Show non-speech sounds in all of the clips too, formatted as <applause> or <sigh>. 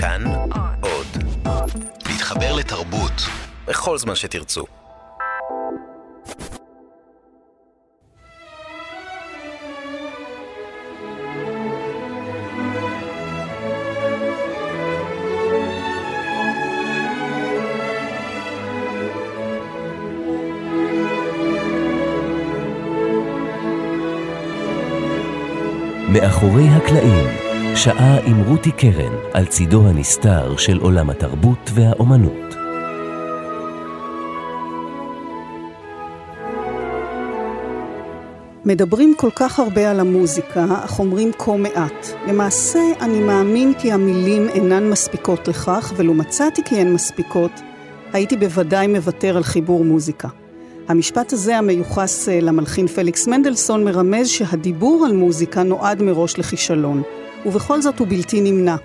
כאן עוד. להתחבר לתרבות בכל זמן שתרצו. מאחורי הקלעים, שעה עם רותי קרן על צידו הנסתר של עולם התרבות והאומנות. מדברים כל כך הרבה על המוזיקה, אך אומרים כה מעט. למעשה, אני מאמין כי המילים אינן מספיקות לכך, ולו מצאתי כי הן מספיקות, הייתי בוודאי מוותר על חיבור מוזיקה. המשפט הזה המיוחס אה, למלחין פליקס מנדלסון מרמז שהדיבור על מוזיקה נועד מראש לכישלון, ובכל זאת הוא בלתי נמנע.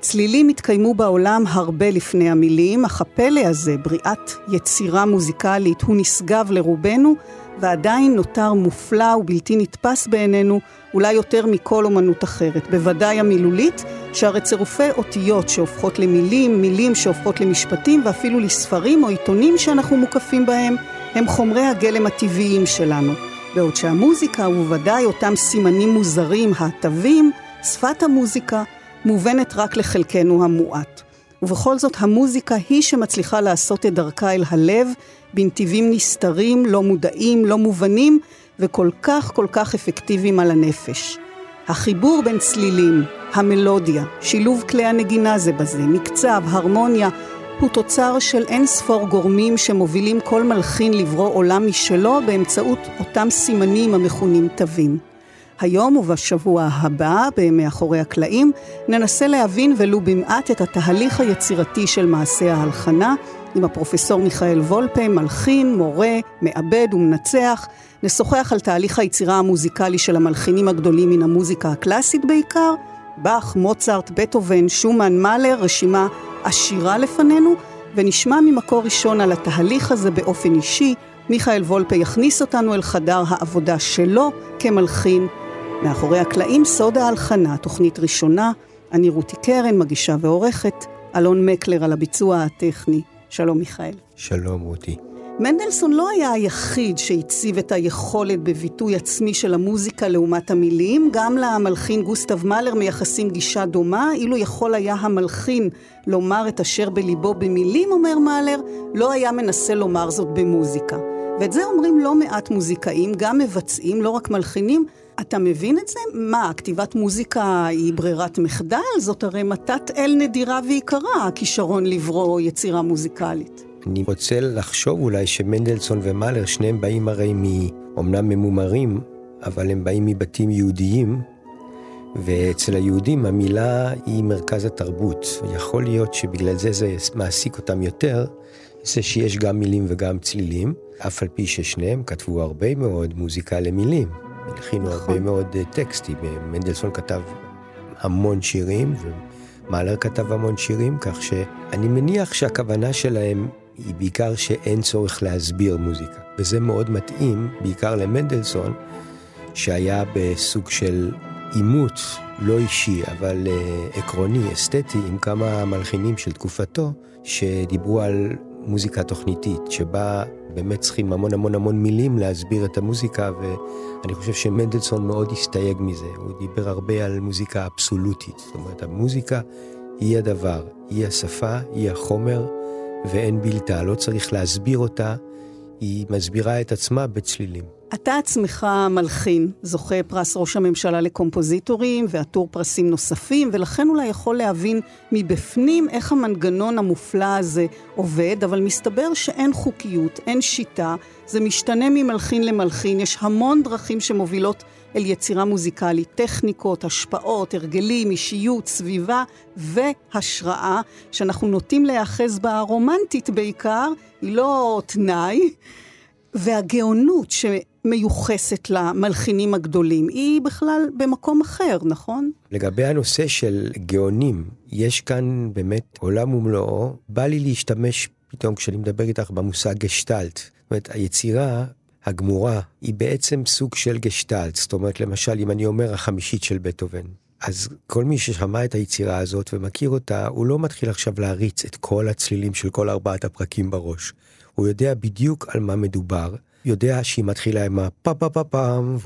צלילים התקיימו בעולם הרבה לפני המילים, אך הפלא הזה, בריאת יצירה מוזיקלית, הוא נשגב לרובנו, ועדיין נותר מופלא ובלתי נתפס בעינינו, אולי יותר מכל אומנות אחרת. בוודאי המילולית, שהרי צירופי אותיות שהופכות למילים, מילים שהופכות למשפטים, ואפילו לספרים או עיתונים שאנחנו מוקפים בהם, הם חומרי הגלם הטבעיים שלנו. בעוד שהמוזיקה, ובוודאי אותם סימנים מוזרים, התווים, שפת המוזיקה, מובנת רק לחלקנו המועט. ובכל זאת המוזיקה היא שמצליחה לעשות את דרכה אל הלב בנתיבים נסתרים, לא מודעים, לא מובנים, וכל כך כל כך אפקטיביים על הנפש. החיבור בין צלילים, המלודיה, שילוב כלי הנגינה זה בזה, מקצב, הרמוניה, הוא תוצר של אין ספור גורמים שמובילים כל מלחין לברוא עולם משלו באמצעות אותם סימנים המכונים תווים. היום ובשבוע הבא, במאחורי הקלעים, ננסה להבין ולו במעט את התהליך היצירתי של מעשה ההלחנה, עם הפרופסור מיכאל וולפה, מלחין, מורה, מעבד ומנצח. נשוחח על תהליך היצירה המוזיקלי של המלחינים הגדולים מן המוזיקה הקלאסית בעיקר, באך, מוצרט, בטהובן, שומן, מאלר, רשימה עשירה לפנינו, ונשמע ממקור ראשון על התהליך הזה באופן אישי. מיכאל וולפה יכניס אותנו אל חדר העבודה שלו כמלחין. מאחורי הקלעים סוד ההלחנה, תוכנית ראשונה. אני רותי קרן, מגישה ועורכת. אלון מקלר על הביצוע הטכני. שלום מיכאל. שלום רותי. מנדלסון לא היה היחיד שהציב את היכולת בביטוי עצמי של המוזיקה לעומת המילים, גם למלחין גוסטב מאלר מייחסים גישה דומה, אילו יכול היה המלחין לומר את אשר בליבו במילים, אומר מאלר, לא היה מנסה לומר זאת במוזיקה. ואת זה אומרים לא מעט מוזיקאים, גם מבצעים, לא רק מלחינים. אתה מבין את זה? מה, כתיבת מוזיקה היא ברירת מחדל? זאת הרי מתת אל נדירה ויקרה, הכישרון לברוא יצירה מוזיקלית. אני רוצה לחשוב אולי שמנדלסון ומאלר, שניהם באים הרי מ... אומנם ממומרים, אבל הם באים מבתים יהודיים, ואצל היהודים המילה היא מרכז התרבות. יכול להיות שבגלל זה זה מעסיק אותם יותר, זה שיש גם מילים וגם צלילים, אף על פי ששניהם כתבו הרבה מאוד מוזיקה למילים. הלחינו נכון. הרבה מאוד אה, טקסטים. מנדלסון כתב המון שירים, ומאלר כתב המון שירים, כך שאני מניח שהכוונה שלהם היא בעיקר שאין צורך להסביר מוזיקה. וזה מאוד מתאים, בעיקר למנדלסון, שהיה בסוג של עימות, לא אישי, אבל uh, עקרוני, אסתטי, עם כמה מלחינים של תקופתו, שדיברו על מוזיקה תוכניתית, שבה באמת צריכים המון המון המון מילים להסביר את המוזיקה, ואני חושב שמנדלסון מאוד הסתייג מזה. הוא דיבר הרבה על מוזיקה אבסולוטית. זאת אומרת, המוזיקה היא הדבר, היא השפה, היא החומר, ואין בלתה, לא צריך להסביר אותה, היא מסבירה את עצמה בצלילים. אתה עצמך מלחין, זוכה פרס ראש הממשלה לקומפוזיטורים ועטור פרסים נוספים, ולכן אולי יכול להבין מבפנים איך המנגנון המופלא הזה עובד, אבל מסתבר שאין חוקיות, אין שיטה, זה משתנה ממלחין למלחין, יש המון דרכים שמובילות אל יצירה מוזיקלית, טכניקות, השפעות, הרגלים, אישיות, סביבה והשראה, שאנחנו נוטים להיאחז בה רומנטית בעיקר, היא לא תנאי. והגאונות שמיוחסת למלחינים הגדולים, היא בכלל במקום אחר, נכון? לגבי הנושא של גאונים, יש כאן באמת עולם ומלואו. בא לי להשתמש פתאום כשאני מדבר איתך במושג גשטלט. זאת אומרת, היצירה הגמורה היא בעצם סוג של גשטלט. זאת אומרת, למשל, אם אני אומר החמישית של בטהובן, אז כל מי ששמע את היצירה הזאת ומכיר אותה, הוא לא מתחיל עכשיו להריץ את כל הצלילים של כל ארבעת הפרקים בראש. הוא יודע בדיוק על מה מדובר, יודע שהיא מתחילה עם הפה פה פה פעם,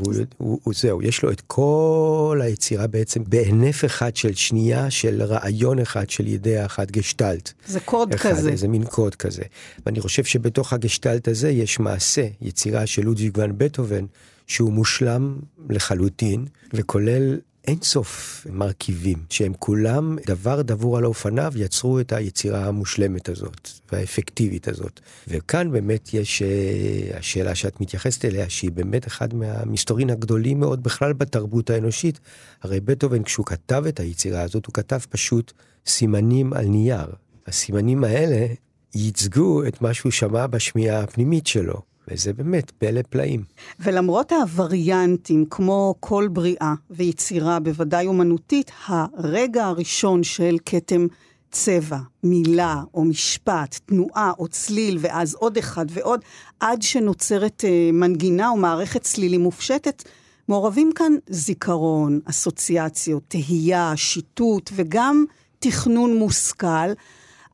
והוא זהו, יש לו את כל היצירה בעצם בהינף אחד של שנייה, של רעיון אחד, של ידיעה אחת, גשטלט. זה קוד אחד, כזה. זה מין קוד כזה. ואני חושב שבתוך הגשטלט הזה יש מעשה, יצירה של לודוויג ון בטהובן, שהוא מושלם לחלוטין, וכולל אין סוף מרכיבים, שהם כולם דבר דבור על אופניו, יצרו את היצירה המושלמת הזאת, והאפקטיבית הזאת. וכאן באמת יש uh, השאלה שאת מתייחסת אליה, שהיא באמת אחד מהמסתורין הגדולים מאוד בכלל בתרבות האנושית. הרי בטהובן, כשהוא כתב את היצירה הזאת, הוא כתב פשוט סימנים על נייר. הסימנים האלה ייצגו את מה שהוא שמע בשמיעה הפנימית שלו. וזה באמת פלא פלאים. ולמרות הווריאנטים, כמו כל בריאה ויצירה, בוודאי אומנותית, הרגע הראשון של כתם צבע, מילה או משפט, תנועה או צליל, ואז עוד אחד ועוד, עד שנוצרת uh, מנגינה או מערכת צלילים מופשטת, מעורבים כאן זיכרון, אסוציאציות, תהייה, שיטוט וגם תכנון מושכל.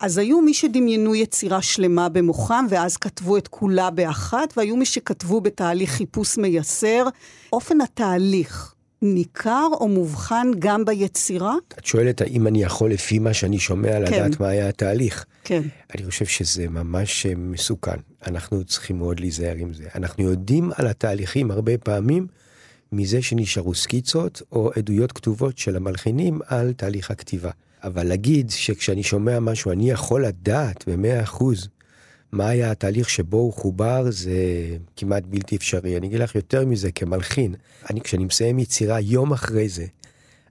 אז היו מי שדמיינו יצירה שלמה במוחם, ואז כתבו את כולה באחת, והיו מי שכתבו בתהליך חיפוש מייסר. אופן התהליך ניכר או מובחן גם ביצירה? את שואלת האם אני יכול לפי מה שאני שומע כן. לדעת מה היה התהליך. כן. אני חושב שזה ממש אה, מסוכן. אנחנו צריכים מאוד להיזהר עם זה. אנחנו יודעים על התהליכים הרבה פעמים מזה שנשארו סקיצות או עדויות כתובות של המלחינים על תהליך הכתיבה. אבל להגיד שכשאני שומע משהו אני יכול לדעת במאה אחוז מה היה התהליך שבו הוא חובר זה כמעט בלתי אפשרי. אני אגיד לך יותר מזה כמלחין, אני כשאני מסיים יצירה יום אחרי זה,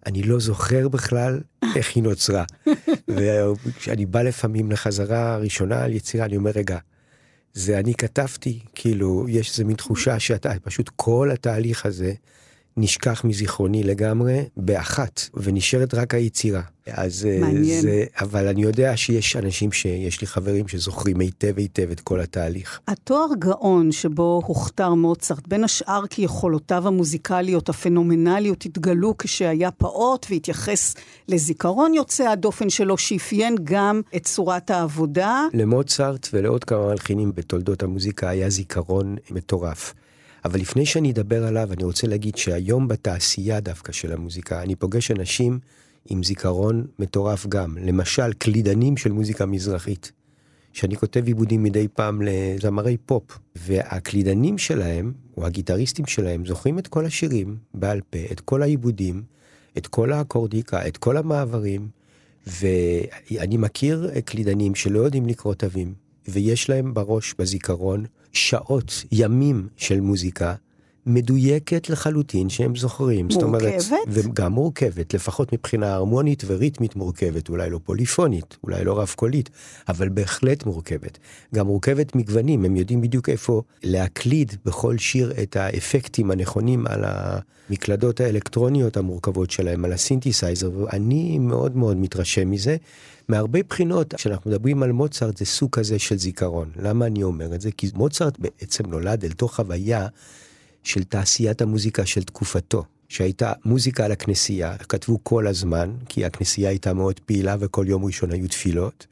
אני לא זוכר בכלל איך היא נוצרה. <laughs> וכשאני בא לפעמים לחזרה הראשונה על יצירה אני אומר רגע, זה אני כתבתי, כאילו יש איזה מין תחושה שאתה פשוט כל התהליך הזה נשכח מזיכרוני לגמרי באחת, ונשארת רק היצירה. אז אה, מעניין. זה, אבל אני יודע שיש אנשים שיש לי חברים שזוכרים היטב היטב את כל התהליך. התואר גאון שבו הוכתר מוצרט, בין השאר כי יכולותיו המוזיקליות הפנומנליות התגלו כשהיה פעוט והתייחס לזיכרון יוצא הדופן שלו, שאפיין גם את צורת העבודה. למוצרט ולעוד כמה מלחינים בתולדות המוזיקה היה זיכרון מטורף. אבל לפני שאני אדבר עליו, אני רוצה להגיד שהיום בתעשייה דווקא של המוזיקה, אני פוגש אנשים עם זיכרון מטורף גם. למשל, קלידנים של מוזיקה מזרחית, שאני כותב עיבודים מדי פעם לזמרי פופ, והקלידנים שלהם, או הגיטריסטים שלהם, זוכרים את כל השירים בעל פה, את כל העיבודים, את כל האקורדיקה, את כל המעברים, ואני מכיר קלידנים שלא יודעים לקרוא תווים, ויש להם בראש, בזיכרון, שעות, ימים של מוזיקה מדויקת לחלוטין שהם זוכרים. מורכבת? זאת אומרת, וגם מורכבת, לפחות מבחינה הרמונית וריתמית מורכבת, אולי לא פוליפונית, אולי לא רב קולית, אבל בהחלט מורכבת. גם מורכבת מגוונים, הם יודעים בדיוק איפה להקליד בכל שיר את האפקטים הנכונים על המקלדות האלקטרוניות המורכבות שלהם, על הסינתסייזר, ואני מאוד מאוד מתרשם מזה. מהרבה בחינות, כשאנחנו מדברים על מוצרט, זה סוג כזה של זיכרון. למה אני אומר את זה? כי מוצרט בעצם נולד אל תוך חוויה של תעשיית המוזיקה של תקופתו, שהייתה מוזיקה על הכנסייה, כתבו כל הזמן, כי הכנסייה הייתה מאוד פעילה וכל יום ראשון היו תפילות,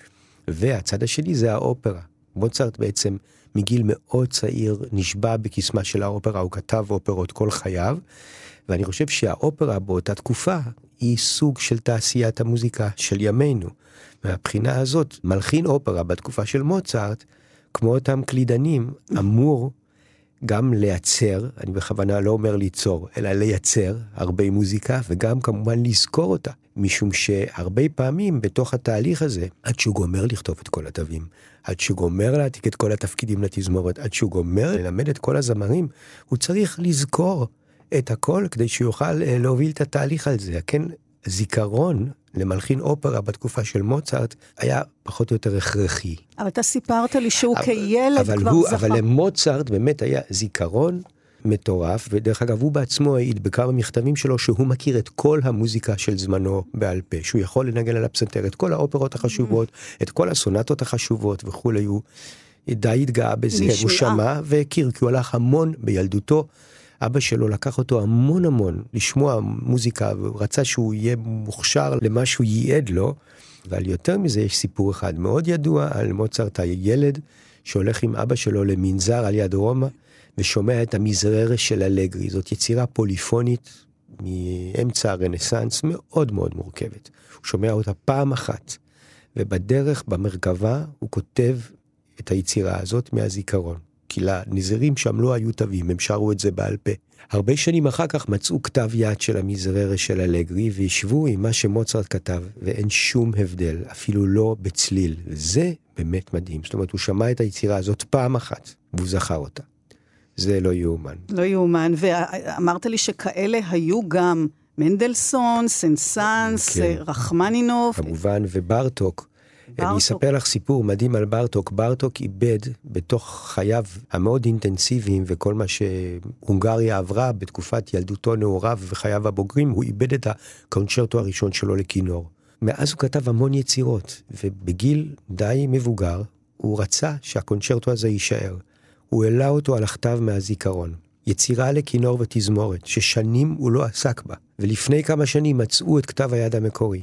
והצד השני זה האופרה. מוצרט בעצם מגיל מאוד צעיר נשבע בקסמה של האופרה, הוא כתב אופרות כל חייו, ואני חושב שהאופרה באותה תקופה היא סוג של תעשיית המוזיקה של ימינו. מהבחינה הזאת, מלחין אופרה בתקופה של מוצרט, כמו אותם קלידנים, אמור גם לייצר, אני בכוונה לא אומר ליצור, אלא לייצר הרבה מוזיקה, וגם כמובן לזכור אותה. משום שהרבה פעמים בתוך התהליך הזה, עד שהוא גומר לכתוב את כל התווים, עד שהוא גומר להעתיק את כל התפקידים לתזמורת, עד שהוא גומר ללמד את כל הזמרים, הוא צריך לזכור את הכל כדי שהוא יוכל אה, להוביל את התהליך על זה. כן, זיכרון למלחין אופרה בתקופה של מוצרט היה פחות או יותר הכרחי. אבל אתה סיפרת לי שהוא אבל, כילד אבל כבר הוא, זכר. אבל למוצרט באמת היה זיכרון מטורף, ודרך אגב הוא בעצמו העיד בכמה מכתבים שלו שהוא מכיר את כל המוזיקה של זמנו בעל פה, שהוא יכול לנגן על הפסנתר את כל האופרות החשובות, mm-hmm. את כל הסונטות החשובות וכולי, הוא די התגאה בזה, הוא שמע והכיר, כי הוא הלך המון בילדותו. אבא שלו לקח אותו המון המון לשמוע מוזיקה, והוא רצה שהוא יהיה מוכשר למה שהוא ייעד לו. ועל יותר מזה יש סיפור אחד מאוד ידוע על מוצרט הילד, שהולך עם אבא שלו למנזר על יד רומא, ושומע את המזררה של אלגרי. זאת יצירה פוליפונית מאמצע הרנסאנס, מאוד מאוד מורכבת. הוא שומע אותה פעם אחת, ובדרך, במרכבה, הוא כותב את היצירה הזאת מהזיכרון. כי לנזירים שם לא היו תווים, הם שרו את זה בעל פה. הרבה שנים אחר כך מצאו כתב יד של המזררה של אלגרי והשוו עם מה שמוצרט כתב, ואין שום הבדל, אפילו לא בצליל. זה באמת מדהים. זאת אומרת, הוא שמע את היצירה הזאת פעם אחת, והוא זכר אותה. זה לא יאומן. לא יאומן, ואמרת לי שכאלה היו גם מנדלסון, סן-סאנס, כן. רחמנינוב. כמובן, וברטוק. אני אספר לך סיפור מדהים על ברטוק. ברטוק איבד בתוך חייו המאוד אינטנסיביים וכל מה שהונגריה עברה בתקופת ילדותו נעוריו וחייו הבוגרים, הוא איבד את הקונצ'רטו הראשון שלו לכינור. מאז הוא כתב המון יצירות, ובגיל די מבוגר, הוא רצה שהקונצ'רטו הזה יישאר. הוא העלה אותו על הכתב מהזיכרון. יצירה לכינור ותזמורת, ששנים הוא לא עסק בה, ולפני כמה שנים מצאו את כתב היד המקורי.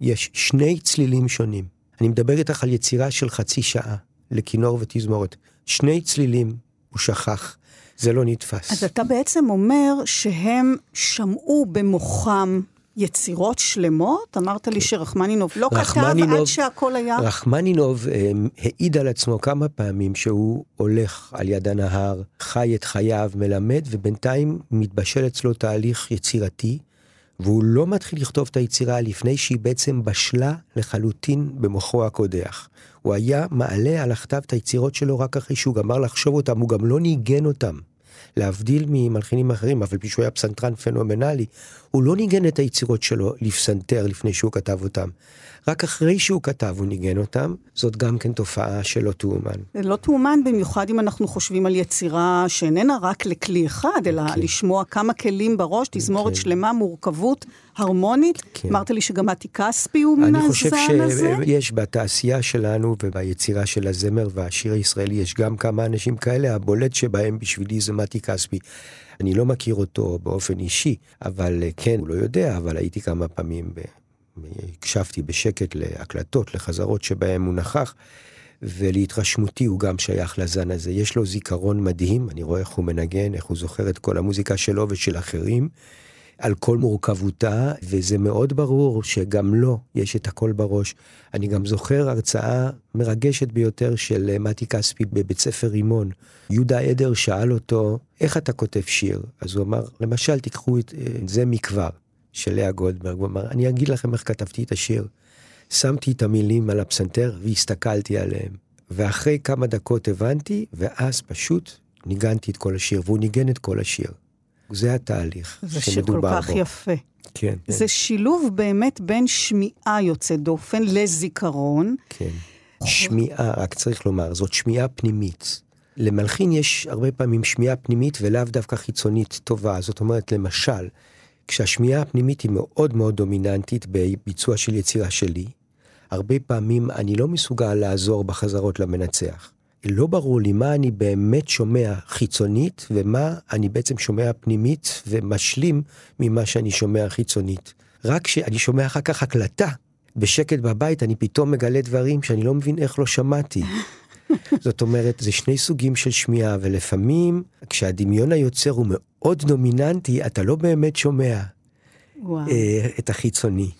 יש שני צלילים שונים. אני מדבר איתך על יצירה של חצי שעה, לכינור ותזמורת. שני צלילים, הוא שכח. זה לא נתפס. אז אתה בעצם אומר שהם שמעו במוחם יצירות שלמות? אמרת לי שרחמנינוב לא כתב עד שהכל היה... רחמנינוב אה, העיד על עצמו כמה פעמים שהוא הולך על יד הנהר, חי את חייו, מלמד, ובינתיים מתבשל אצלו תהליך יצירתי, והוא לא מתחיל לכתוב את היצירה לפני שהיא בעצם בשלה לחלוטין במוחו הקודח. הוא היה מעלה על הכתב את היצירות שלו רק אחרי שהוא גמר לחשוב אותם, הוא גם לא ניגן אותם. להבדיל ממלחינים אחרים, אבל פשוט היה פסנתרן פנומנלי, הוא לא ניגן את היצירות שלו לפסנתר לפני שהוא כתב אותם. רק אחרי שהוא כתב הוא ניגן אותם, זאת גם כן תופעה שלא תאומן. לא תאומן במיוחד אם אנחנו חושבים על יצירה שאיננה רק לכלי אחד, אלא כן. לשמוע כמה כלים בראש, תזמורת כן. שלמה, מורכבות, הרמונית. כן. אמרת לי שגם מתי כספי הוא מן הזן הזה? אני חושב שיש בתעשייה שלנו וביצירה של הזמר והשיר הישראלי, יש גם כמה אנשים כאלה, הבולט שבהם בשבילי זה מתי כספי. אני לא מכיר אותו באופן אישי, אבל כן, הוא לא יודע, אבל הייתי כמה פעמים ב... הקשבתי בשקט להקלטות, לחזרות שבהם הוא נכח, ולהתרשמותי הוא גם שייך לזן הזה. יש לו זיכרון מדהים, אני רואה איך הוא מנגן, איך הוא זוכר את כל המוזיקה שלו ושל אחרים, על כל מורכבותה, וזה מאוד ברור שגם לו יש את הכל בראש. אני גם זוכר הרצאה מרגשת ביותר של מתי כספי בבית ספר רימון. יהודה עדר שאל אותו, איך אתה כותב שיר? אז הוא אמר, למשל, תיקחו את זה מכבר. של לאה גולדברג, הוא אמר, אני אגיד לכם איך כתבתי את השיר. שמתי את המילים על הפסנתר והסתכלתי עליהם. ואחרי כמה דקות הבנתי, ואז פשוט ניגנתי את כל השיר, והוא ניגן את כל השיר. זה התהליך שמדובר בו. זה שכל כך יפה. כן. זה כן. שילוב באמת בין שמיעה יוצאת דופן לזיכרון. כן. שמיעה, רק צריך לומר, זאת שמיעה פנימית. למלחין יש הרבה פעמים שמיעה פנימית ולאו דווקא חיצונית טובה. זאת אומרת, למשל, כשהשמיעה הפנימית היא מאוד מאוד דומיננטית בביצוע של יצירה שלי, הרבה פעמים אני לא מסוגל לעזור בחזרות למנצח. לא ברור לי מה אני באמת שומע חיצונית ומה אני בעצם שומע פנימית ומשלים ממה שאני שומע חיצונית. רק כשאני שומע אחר כך הקלטה, בשקט בבית אני פתאום מגלה דברים שאני לא מבין איך לא שמעתי. <laughs> זאת אומרת, זה שני סוגים של שמיעה, ולפעמים כשהדמיון היוצר הוא מאוד דומיננטי, אתה לא באמת שומע וואו. אה, את החיצוני.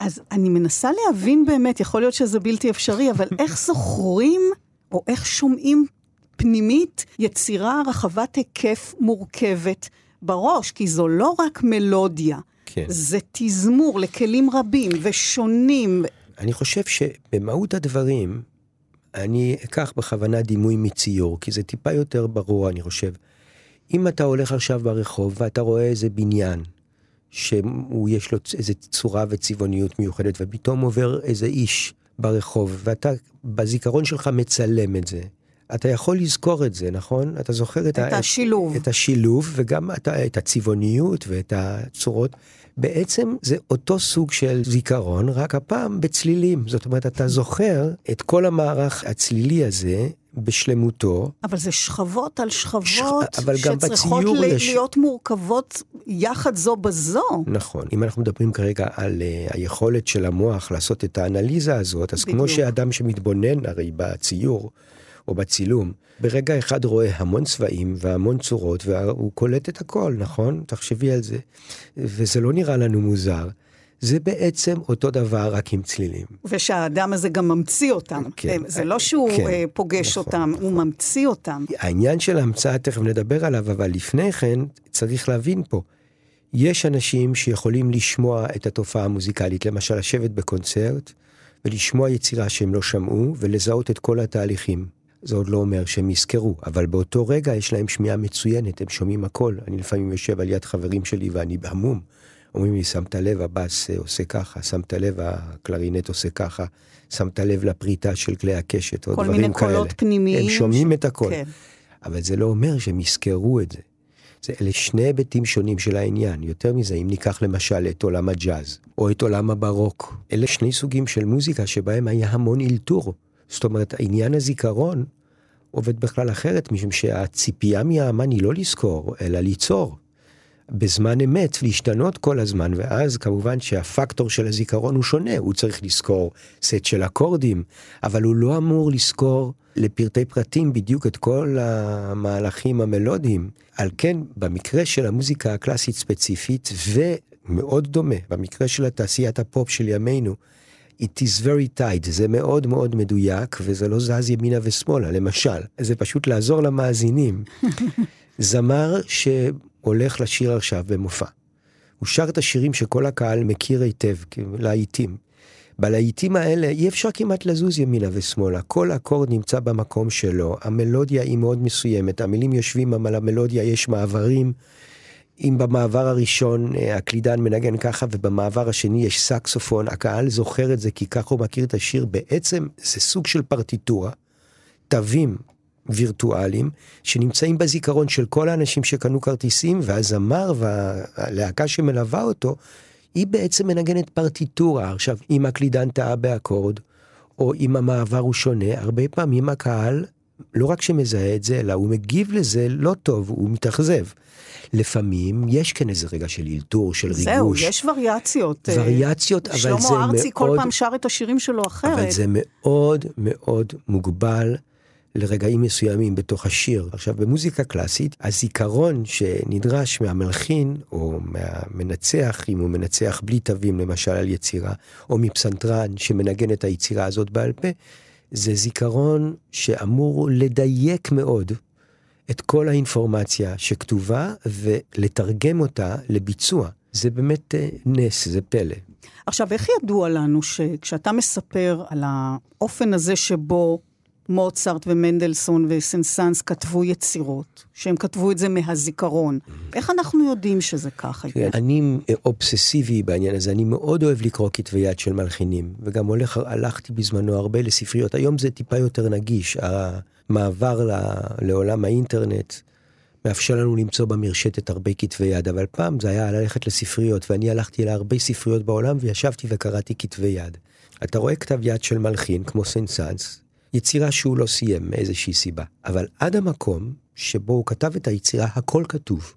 אז אני מנסה להבין באמת, יכול להיות שזה בלתי אפשרי, אבל איך זוכרים, או איך שומעים פנימית יצירה רחבת היקף מורכבת בראש, כי זו לא רק מלודיה, כן. זה תזמור לכלים רבים ושונים. אני חושב שבמהות הדברים, אני אקח בכוונה דימוי מציור, כי זה טיפה יותר ברור, אני חושב. אם אתה הולך עכשיו ברחוב ואתה רואה איזה בניין, שיש לו איזה צורה וצבעוניות מיוחדת, ופתאום עובר איזה איש ברחוב, ואתה בזיכרון שלך מצלם את זה. אתה יכול לזכור את זה, נכון? אתה זוכר את, את השילוב. את השילוב, וגם את, את הצבעוניות ואת הצורות. בעצם זה אותו סוג של זיכרון, רק הפעם בצלילים. זאת אומרת, אתה זוכר את כל המערך הצלילי הזה בשלמותו. אבל זה שכבות על שכבות, ש... אבל גם שצריכות ל... יש... להיות מורכבות יחד זו בזו. נכון. אם אנחנו מדברים כרגע על uh, היכולת של המוח לעשות את האנליזה הזאת, אז בדיוק. כמו שאדם שמתבונן הרי בציור או בצילום, ברגע אחד רואה המון צבעים והמון צורות, והוא קולט את הכל, נכון? תחשבי על זה. וזה לא נראה לנו מוזר. זה בעצם אותו דבר, רק עם צלילים. ושהאדם הזה גם ממציא אותם. כן. זה לא שהוא כן, אה, פוגש נכון, אותם, נכון. הוא ממציא אותם. העניין של ההמצאה, תכף נדבר עליו, אבל לפני כן, צריך להבין פה. יש אנשים שיכולים לשמוע את התופעה המוזיקלית, למשל לשבת בקונצרט ולשמוע יצירה שהם לא שמעו ולזהות את כל התהליכים. זה עוד לא אומר שהם יזכרו, אבל באותו רגע יש להם שמיעה מצוינת, הם שומעים הכל. אני לפעמים יושב על יד חברים שלי ואני בהמום. אומרים לי, שמת לב, הבאס עושה ככה, שמת לב, הקלרינט עושה ככה, שמת לב לפריטה של כלי הקשת, או דברים כאלה. כל מיני קולות פנימיים. הם שומעים ש... את הכל. כן. אבל זה לא אומר שהם יזכרו את זה. זה אלה שני היבטים שונים של העניין. יותר מזה, אם ניקח למשל את עולם הג'אז, או את עולם הברוק, אלה שני סוגים של מוזיקה שבהם היה המון אלתור. זאת אומרת, עניין הזיכרון עובד בכלל אחרת, משום שהציפייה מהאמן היא לא לזכור, אלא ליצור. בזמן אמת להשתנות כל הזמן, ואז כמובן שהפקטור של הזיכרון הוא שונה, הוא צריך לזכור סט של אקורדים, אבל הוא לא אמור לזכור לפרטי פרטים בדיוק את כל המהלכים המלודיים. על כן, במקרה של המוזיקה הקלאסית ספציפית, ומאוד דומה, במקרה של התעשיית הפופ של ימינו, It is very tight, זה מאוד מאוד מדויק, וזה לא זז ימינה ושמאלה, למשל. זה פשוט לעזור למאזינים. <laughs> זמר שהולך לשיר עכשיו במופע. הוא שר את השירים שכל הקהל מכיר היטב, להיטים. בלהיטים האלה אי אפשר כמעט לזוז ימינה ושמאלה, כל אקורד נמצא במקום שלו, המלודיה היא מאוד מסוימת, המילים יושבים על המלודיה, יש מעברים. אם במעבר הראשון אה, הקלידן מנגן ככה ובמעבר השני יש סקסופון, הקהל זוכר את זה כי ככה הוא מכיר את השיר, בעצם זה סוג של פרטיטורה, תווים וירטואליים שנמצאים בזיכרון של כל האנשים שקנו כרטיסים, והזמר והלהקה שמלווה אותו, היא בעצם מנגנת פרטיטורה. עכשיו, אם הקלידן טעה באקורד, או אם המעבר הוא שונה, הרבה פעמים הקהל לא רק שמזהה את זה, אלא הוא מגיב לזה לא טוב, הוא מתאכזב. לפעמים יש כן איזה רגע של אלתור, של ריגוש. זהו, יש וריאציות. אה, וריאציות, אבל זה מאוד... שלמה ארצי כל פעם שר את השירים שלו אחרת. אבל זה מאוד מאוד מוגבל לרגעים מסוימים בתוך השיר. עכשיו, במוזיקה קלאסית, הזיכרון שנדרש מהמלחין, או מהמנצח, אם הוא מנצח בלי תווים, למשל על יצירה, או מפסנתרן שמנגן את היצירה הזאת בעל פה, זה זיכרון שאמור לדייק מאוד את כל האינפורמציה שכתובה ולתרגם אותה לביצוע. זה באמת אה, נס, זה פלא. עכשיו, איך ידוע לנו שכשאתה מספר על האופן הזה שבו מוצרט ומנדלסון וסנסנס כתבו יצירות, שהם כתבו את זה מהזיכרון. איך אנחנו יודעים שזה ככה? אני אובססיבי בעניין הזה, אני מאוד אוהב לקרוא כתבי יד של מלחינים, וגם הולך, הלכתי בזמנו הרבה לספריות, היום זה טיפה יותר נגיש, המעבר לעולם האינטרנט. מאפשר לנו למצוא במרשתת הרבה כתבי יד, אבל פעם זה היה ללכת לספריות, ואני הלכתי להרבה ספריות בעולם וישבתי וקראתי כתבי יד. אתה רואה כתב יד של מלחין כמו סנסנס, יצירה שהוא לא סיים מאיזושהי סיבה. אבל עד המקום שבו הוא כתב את היצירה, הכל כתוב.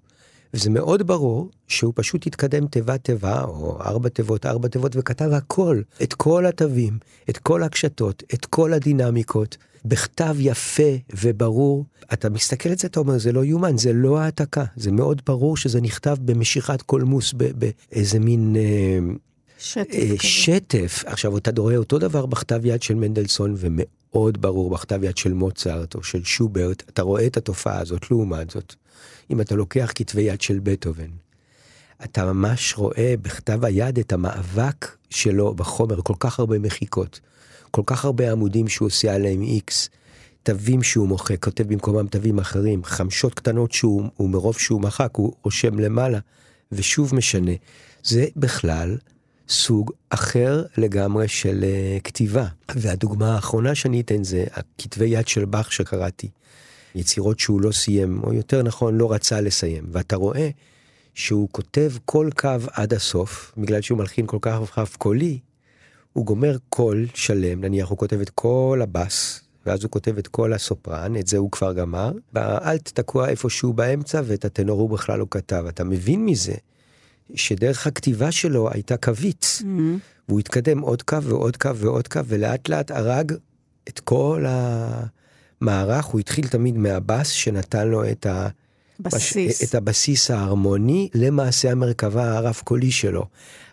וזה מאוד ברור שהוא פשוט התקדם תיבה-תיבה, או ארבע תיבות, ארבע תיבות, וכתב הכל, את כל התווים, את כל הקשתות, את כל הדינמיקות, בכתב יפה וברור. אתה מסתכל על זה, אתה אומר, זה לא יאומן, זה לא העתקה. זה מאוד ברור שזה נכתב במשיכת קולמוס, באיזה מין... אה, שטף. אה, שטף. עכשיו, אתה רואה אותו דבר בכתב יד של מנדלסון, ומאוד ברור בכתב יד של מוצרט או של שוברט, אתה רואה את התופעה הזאת. לעומת זאת, אם אתה לוקח כתבי יד של בטהובן, אתה ממש רואה בכתב היד את המאבק שלו בחומר, כל כך הרבה מחיקות, כל כך הרבה עמודים שהוא עושה עליהם איקס, תווים שהוא מוחק, כותב במקומם תווים אחרים, חמשות קטנות שהוא, מרוב שהוא מחק, הוא רושם למעלה, ושוב משנה. זה בכלל סוג אחר לגמרי של uh, כתיבה. והדוגמה האחרונה שאני אתן זה הכתבי יד של באך שקראתי. יצירות שהוא לא סיים, או יותר נכון, לא רצה לסיים. ואתה רואה שהוא כותב כל קו עד הסוף, בגלל שהוא מלחין כל כך רב קולי, הוא גומר קול שלם, נניח הוא כותב את כל הבאס, ואז הוא כותב את כל הסופרן, את זה הוא כבר גמר, באלט תקוע איפשהו באמצע ואת הטנור הוא בכלל לא כתב. אתה מבין מזה שדרך הכתיבה שלו הייתה קווית, mm-hmm. והוא התקדם עוד קו ועוד קו ועוד קו, ולאט לאט הרג את כל המערך, הוא התחיל תמיד מהבאס שנתן לו את ה... בסיס. את הבסיס ההרמוני למעשה המרכבה הרב קולי שלו.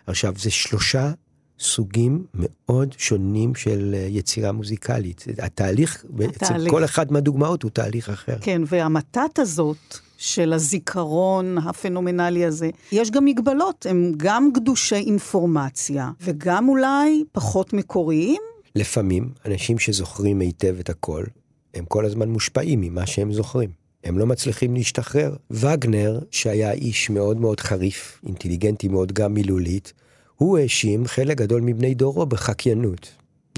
עכשיו, זה שלושה סוגים מאוד שונים של אה, יצירה מוזיקלית. התהליך, התהליך, אצל כל אחד מהדוגמאות הוא תהליך אחר. כן, והמתת הזאת של הזיכרון הפנומנלי הזה, יש גם מגבלות, הם גם גדושי אינפורמציה, וגם אולי פחות מקוריים. לפעמים, אנשים שזוכרים היטב את הכל, הם כל הזמן מושפעים ממה שהם זוכרים. הם לא מצליחים להשתחרר. וגנר, שהיה איש מאוד מאוד חריף, אינטליגנטי מאוד גם מילולית, הוא האשים חלק גדול מבני דורו בחקיינות.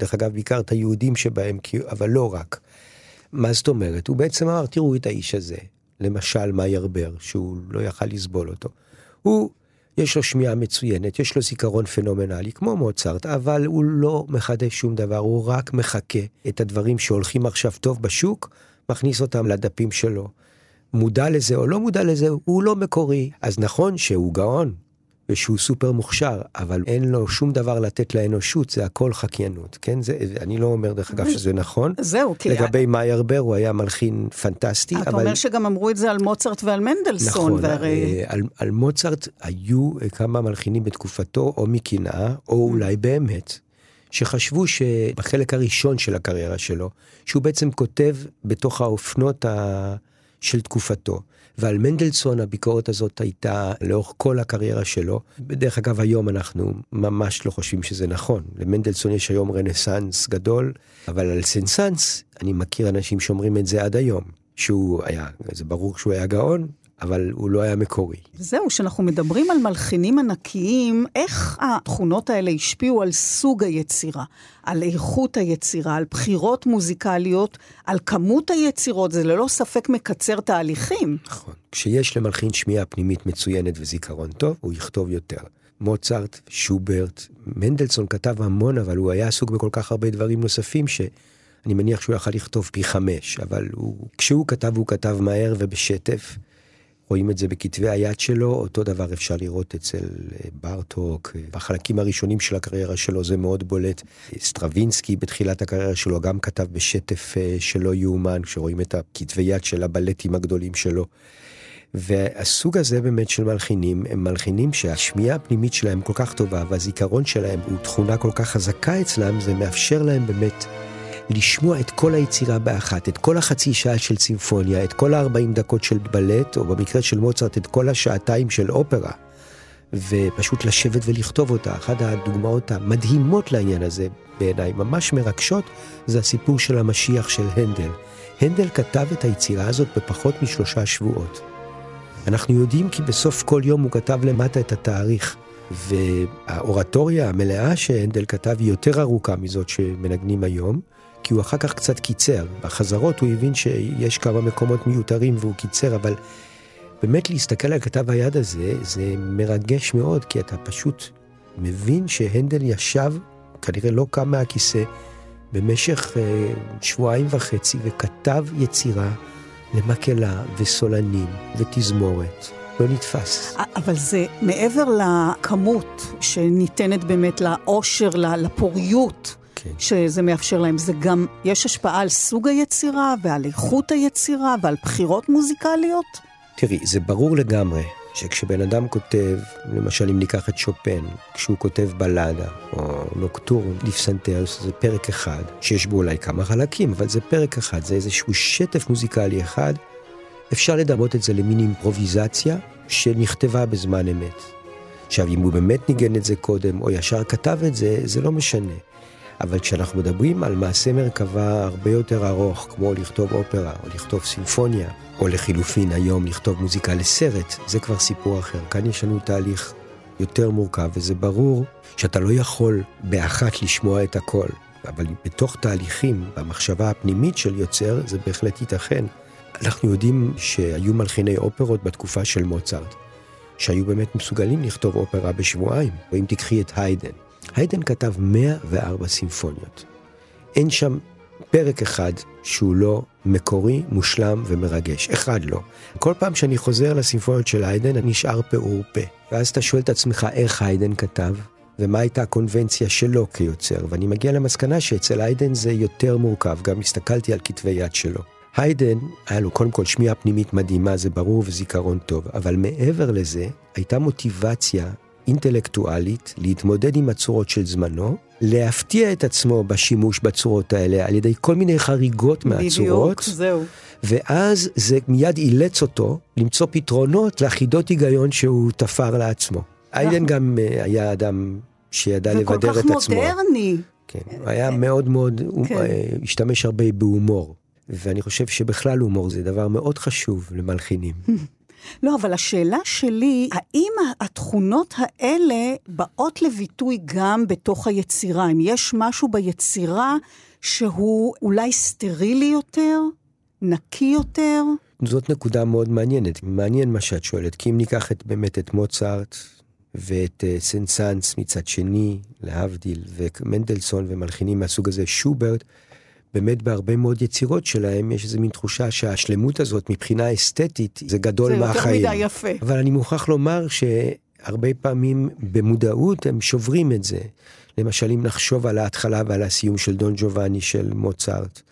דרך אגב, בעיקר את היהודים שבהם, אבל לא רק. מה זאת אומרת? הוא בעצם אמר, תראו את האיש הזה, למשל מיירבר, שהוא לא יכל לסבול אותו. הוא, יש לו שמיעה מצוינת, יש לו זיכרון פנומנלי, כמו מוצרט, אבל הוא לא מחדש שום דבר, הוא רק מחכה את הדברים שהולכים עכשיו טוב בשוק, מכניס אותם לדפים שלו. מודע לזה או לא מודע לזה, הוא לא מקורי. אז נכון שהוא גאון, ושהוא סופר מוכשר, אבל אין לו שום דבר לתת לאנושות, זה הכל חקיינות, כן? זה, אני לא אומר דרך אגב שזה נכון. זהו, כי... לגבי מיירבר הוא היה מלחין פנטסטי, אתה אבל... אומר שגם אמרו את זה על מוצרט ועל מנדלסון. נכון, והרי... על, על מוצרט היו כמה מלחינים בתקופתו, או מקנאה, או אולי באמת. שחשבו שבחלק הראשון של הקריירה שלו, שהוא בעצם כותב בתוך האופנות ה... של תקופתו. ועל מנדלסון הביקורת הזאת הייתה לאורך כל הקריירה שלו. בדרך אגב היום אנחנו ממש לא חושבים שזה נכון. למנדלסון יש היום רנסאנס גדול, אבל על סנסאנס אני מכיר אנשים שאומרים את זה עד היום. שהוא היה, זה ברור שהוא היה גאון, אבל הוא לא היה מקורי. זהו, כשאנחנו מדברים על מלחינים ענקיים, איך התכונות האלה השפיעו על סוג היצירה, על איכות היצירה, על בחירות מוזיקליות, על כמות היצירות, זה ללא ספק מקצר תהליכים. נכון. כשיש למלחין שמיעה פנימית מצוינת וזיכרון טוב, הוא יכתוב יותר. מוצרט, שוברט, מנדלסון כתב המון, אבל הוא היה עסוק בכל כך הרבה דברים נוספים ש... אני מניח שהוא יכל לכתוב פי חמש, אבל הוא, כשהוא כתב, הוא כתב מהר ובשטף. רואים את זה בכתבי היד שלו, אותו דבר אפשר לראות אצל אה, בארטוק, אה, בחלקים הראשונים של הקריירה שלו זה מאוד בולט. סטרווינסקי בתחילת הקריירה שלו גם כתב בשטף אה, שלא יאומן, כשרואים את הכתבי יד של הבלטים הגדולים שלו. והסוג הזה באמת של מלחינים, הם מלחינים שהשמיעה הפנימית שלהם כל כך טובה והזיכרון שלהם הוא תכונה כל כך חזקה אצלם, זה מאפשר להם באמת לשמוע את כל היצירה באחת, את כל החצי שעה של סימפוניה, את כל ה-40 דקות של בלט, או במקרה של מוצרט, את כל השעתיים של אופרה, ופשוט לשבת ולכתוב אותה. אחת הדוגמאות המדהימות לעניין הזה, בעיניי, ממש מרגשות, זה הסיפור של המשיח של הנדל. הנדל כתב את היצירה הזאת בפחות משלושה שבועות. אנחנו יודעים כי בסוף כל יום הוא כתב למטה את התאריך. והאורטוריה המלאה שהנדל כתב היא יותר ארוכה מזאת שמנגנים היום, כי הוא אחר כך קצת קיצר. בחזרות הוא הבין שיש כמה מקומות מיותרים והוא קיצר, אבל באמת להסתכל על כתב היד הזה, זה מרגש מאוד, כי אתה פשוט מבין שהנדל ישב, כנראה לא קם מהכיסא, במשך אה, שבועיים וחצי וכתב יצירה למקהלה וסולנים ותזמורת. לא נתפס. אבל זה מעבר לכמות שניתנת באמת לאושר, לפוריות. כן. שזה מאפשר להם. זה גם, יש השפעה על סוג היצירה ועל איכות היצירה ועל בחירות מוזיקליות? תראי, זה ברור לגמרי שכשבן אדם כותב, למשל אם ניקח את שופן, כשהוא כותב בלדה או נוקטורן לפסנתר, זה פרק אחד, שיש בו אולי כמה חלקים, אבל זה פרק אחד, זה איזשהו שטף מוזיקלי אחד, אפשר לדמות את זה למין אימפרוביזציה שנכתבה בזמן אמת. עכשיו, אם הוא באמת ניגן את זה קודם, או ישר כתב את זה, זה לא משנה. אבל כשאנחנו מדברים על מעשה מרכבה הרבה יותר ארוך, כמו לכתוב אופרה, או לכתוב סימפוניה, או לחילופין היום לכתוב מוזיקה לסרט, זה כבר סיפור אחר. כאן יש לנו תהליך יותר מורכב, וזה ברור שאתה לא יכול באחת לשמוע את הכל, אבל בתוך תהליכים, במחשבה הפנימית של יוצר, זה בהחלט ייתכן. אנחנו יודעים שהיו מלחיני אופרות בתקופה של מוצרט, שהיו באמת מסוגלים לכתוב אופרה בשבועיים, או אם תקחי את היידן. היידן כתב 104 סימפוניות. אין שם פרק אחד שהוא לא מקורי, מושלם ומרגש. אחד לא. כל פעם שאני חוזר לסימפוניות של היידן, אני נשאר פעור פה. ואז אתה שואל את עצמך איך היידן כתב, ומה הייתה הקונבנציה שלו כיוצר. ואני מגיע למסקנה שאצל היידן זה יותר מורכב, גם הסתכלתי על כתבי יד שלו. היידן, היה לו קודם כל שמיעה פנימית מדהימה, זה ברור, וזיכרון טוב, אבל מעבר לזה, הייתה מוטיבציה אינטלקטואלית להתמודד עם הצורות של זמנו, להפתיע את עצמו בשימוש בצורות האלה על ידי כל מיני חריגות מהצורות. בדיוק, זהו. ואז זה מיד אילץ אותו למצוא פתרונות לחידות היגיון שהוא תפר לעצמו. איידן גם אה, היה אדם שידע לבדר את עצמו. וכל כך מודרני. כן, הוא היה מאוד מאוד, הוא כן. אה, השתמש הרבה בהומור. ואני חושב שבכלל הומור זה דבר מאוד חשוב למלחינים. <laughs> לא, אבל השאלה שלי, האם התכונות האלה באות לביטוי גם בתוך היצירה? אם יש משהו ביצירה שהוא אולי סטרילי יותר, נקי יותר? זאת נקודה מאוד מעניינת. מעניין מה שאת שואלת, כי אם ניקח את, באמת את מוצרט ואת uh, סנסנס מצד שני, להבדיל, ומנדלסון ומלחינים מהסוג הזה, שוברט, באמת בהרבה מאוד יצירות שלהם יש איזו מין תחושה שהשלמות הזאת מבחינה אסתטית זה גדול זה מהחיים. יותר מדי יפה. אבל אני מוכרח לומר שהרבה פעמים במודעות הם שוברים את זה. למשל אם נחשוב על ההתחלה ועל הסיום של דון ג'ובאני של מוצרט,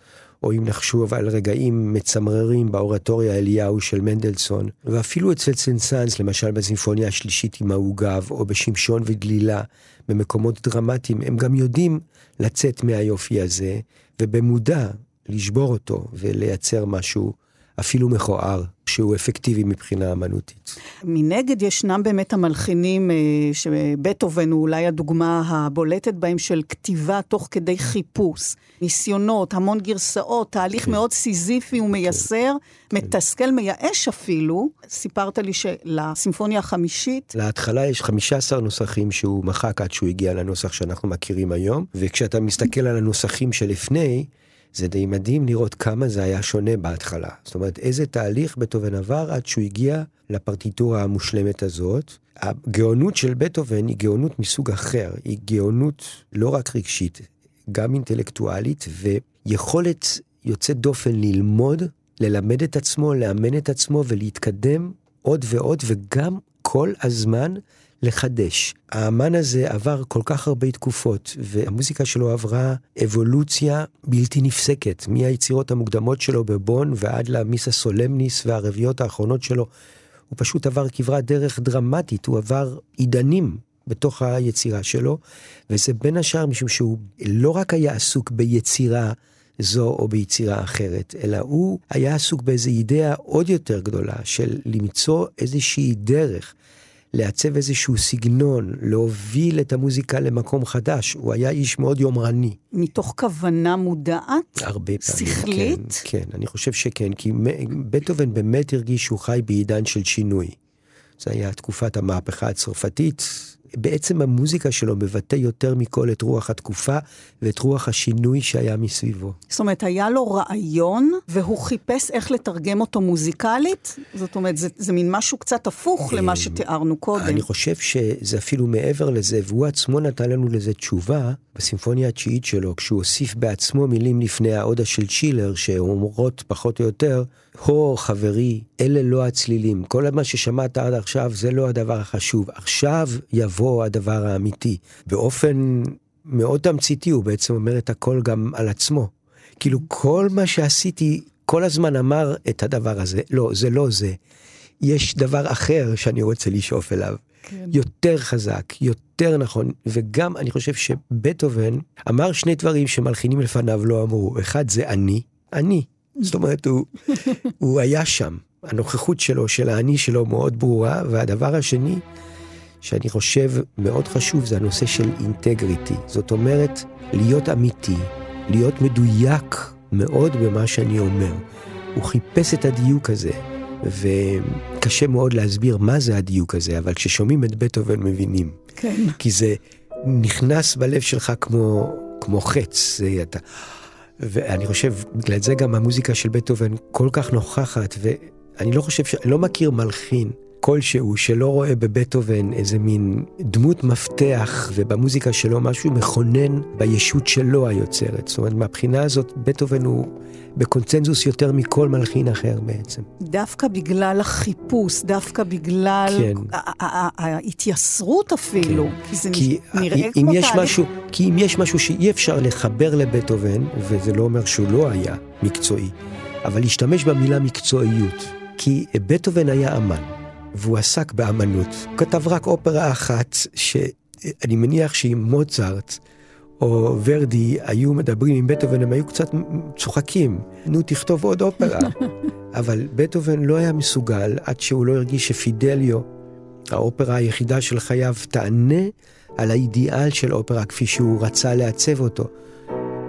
או אם נחשוב על רגעים מצמררים באורטוריה אליהו של מנדלסון, ואפילו אצל סנסנס, למשל בסימפוניה השלישית עם העוגב, או בשמשון וגלילה, במקומות דרמטיים, הם גם יודעים לצאת מהיופי הזה, ובמודע לשבור אותו ולייצר משהו אפילו מכוער, שהוא אפקטיבי מבחינה אמנותית. מנגד ישנם באמת המלחינים, אה, שבטהובן הוא אולי הדוגמה הבולטת בהם של כתיבה תוך כדי חיפוש, ניסיונות, המון גרסאות, תהליך כן. מאוד סיזיפי ומייסר, מתסכל, מייאש אפילו. סיפרת לי שלסימפוניה החמישית, להתחלה יש 15 נוסחים שהוא מחק עד שהוא הגיע לנוסח שאנחנו מכירים היום, וכשאתה מסתכל על הנוסחים שלפני, זה די מדהים לראות כמה זה היה שונה בהתחלה. זאת אומרת, איזה תהליך בטהובן עבר עד שהוא הגיע לפרטיטורה המושלמת הזאת. הגאונות של בטהובן היא גאונות מסוג אחר, היא גאונות לא רק רגשית, גם אינטלקטואלית, ויכולת יוצאת דופן ללמוד, ללמד את עצמו, לאמן את עצמו ולהתקדם עוד ועוד, וגם כל הזמן לחדש. האמן הזה עבר כל כך הרבה תקופות, והמוזיקה שלו עברה אבולוציה בלתי נפסקת, מהיצירות המוקדמות שלו בבון ועד למיסה סולמניס והרביעיות האחרונות שלו. הוא פשוט עבר כברת דרך דרמטית, הוא עבר עידנים בתוך היצירה שלו, וזה בין השאר משום שהוא לא רק היה עסוק ביצירה זו או ביצירה אחרת, אלא הוא היה עסוק באיזו אידאה עוד יותר גדולה של למצוא איזושהי דרך. לעצב איזשהו סגנון, להוביל את המוזיקה למקום חדש. הוא היה איש מאוד יומרני. מתוך כוונה מודעת? הרבה פעמים, שכלית? כן, כן, אני חושב שכן, כי בטהובן באמת הרגיש שהוא חי בעידן של שינוי. זה היה תקופת המהפכה הצרפתית. בעצם המוזיקה שלו מבטא יותר מכל את רוח התקופה ואת רוח השינוי שהיה מסביבו. זאת אומרת, היה לו רעיון, והוא חיפש איך לתרגם אותו מוזיקלית? זאת אומרת, זה, זה מין משהו קצת הפוך למה שתיארנו קודם. אני חושב שזה אפילו מעבר לזה, והוא עצמו נתן לנו לזה תשובה בסימפוניה התשיעית שלו, כשהוא הוסיף בעצמו מילים לפני ההודה של צ'ילר, שאומרות פחות או יותר, הו חברי, אלה לא הצלילים, כל מה ששמעת עד עכשיו זה לא הדבר החשוב, עכשיו יבוא הדבר האמיתי. באופן מאוד תמציתי הוא בעצם אומר את הכל גם על עצמו. כאילו כל מה שעשיתי כל הזמן אמר את הדבר הזה, לא, זה לא זה. יש דבר אחר שאני רוצה לשאוף אליו. כן. יותר חזק, יותר נכון, וגם אני חושב שבטהובן אמר שני דברים שמלחינים לפניו לא אמרו. אחד זה אני, אני. זאת אומרת, הוא, הוא היה שם. הנוכחות שלו, של האני שלו מאוד ברורה, והדבר השני, שאני חושב מאוד חשוב, זה הנושא של אינטגריטי. זאת אומרת, להיות אמיתי, להיות מדויק מאוד במה שאני אומר. הוא חיפש את הדיוק הזה, וקשה מאוד להסביר מה זה הדיוק הזה, אבל כששומעים את בטהובן מבינים. כן. כי זה נכנס בלב שלך כמו, כמו חץ. זה אתה... ואני חושב, בגלל זה גם המוזיקה של בטהובן כל כך נוכחת, ואני לא חושב, ש... לא מכיר מלחין כלשהו שלא רואה בבטהובן איזה מין דמות מפתח ובמוזיקה שלו משהו מכונן בישות שלו היוצרת. זאת אומרת, מהבחינה הזאת בטהובן הוא בקונצנזוס יותר מכל מלחין אחר בעצם. דווקא בגלל החיפוש, דווקא בגלל כן. ההתייסרות אפילו, כן. כי זה כי נראה כמו תהליך. משהו, כי אם יש משהו שאי אפשר לחבר לבטהובן, וזה לא אומר שהוא לא היה מקצועי, אבל להשתמש במילה מקצועיות, כי בטהובן היה אמן. והוא עסק באמנות. הוא כתב רק אופרה אחת, שאני מניח שאם מוצרט או ורדי היו מדברים עם בטהובן, הם היו קצת צוחקים. נו, תכתוב עוד אופרה. <laughs> אבל בטהובן לא היה מסוגל עד שהוא לא הרגיש שפידליו, האופרה היחידה של חייו, תענה על האידיאל של אופרה כפי שהוא רצה לעצב אותו.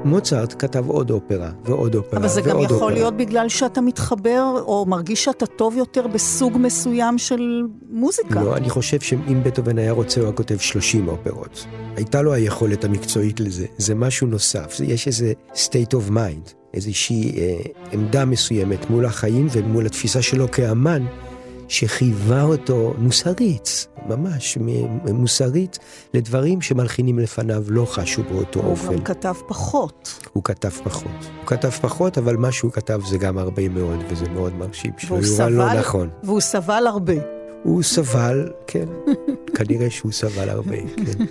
מוצרט כתב עוד אופרה ועוד אופרה אבל זה גם יכול אופרה. להיות בגלל שאתה מתחבר או מרגיש שאתה טוב יותר בסוג מסוים של מוזיקה. לא, אני חושב שאם בטהובן היה רוצה הוא היה כותב 30 אופרות. הייתה לו היכולת המקצועית לזה, זה משהו נוסף, יש איזה state of mind, איזושהי אה, עמדה מסוימת מול החיים ומול התפיסה שלו כאמן. שחייבה אותו מוסרית, ממש מוסרית, לדברים שמלחינים לפניו לא חשו באותו הוא אופן. הוא גם כתב פחות. הוא כתב פחות. הוא כתב פחות, אבל מה שהוא כתב זה גם הרבה מאוד, וזה מאוד מרשים. והוא לא סבל, לא נכון. והוא סבל הרבה. הוא סבל, כן. <laughs> כנראה שהוא סבל הרבה, כן.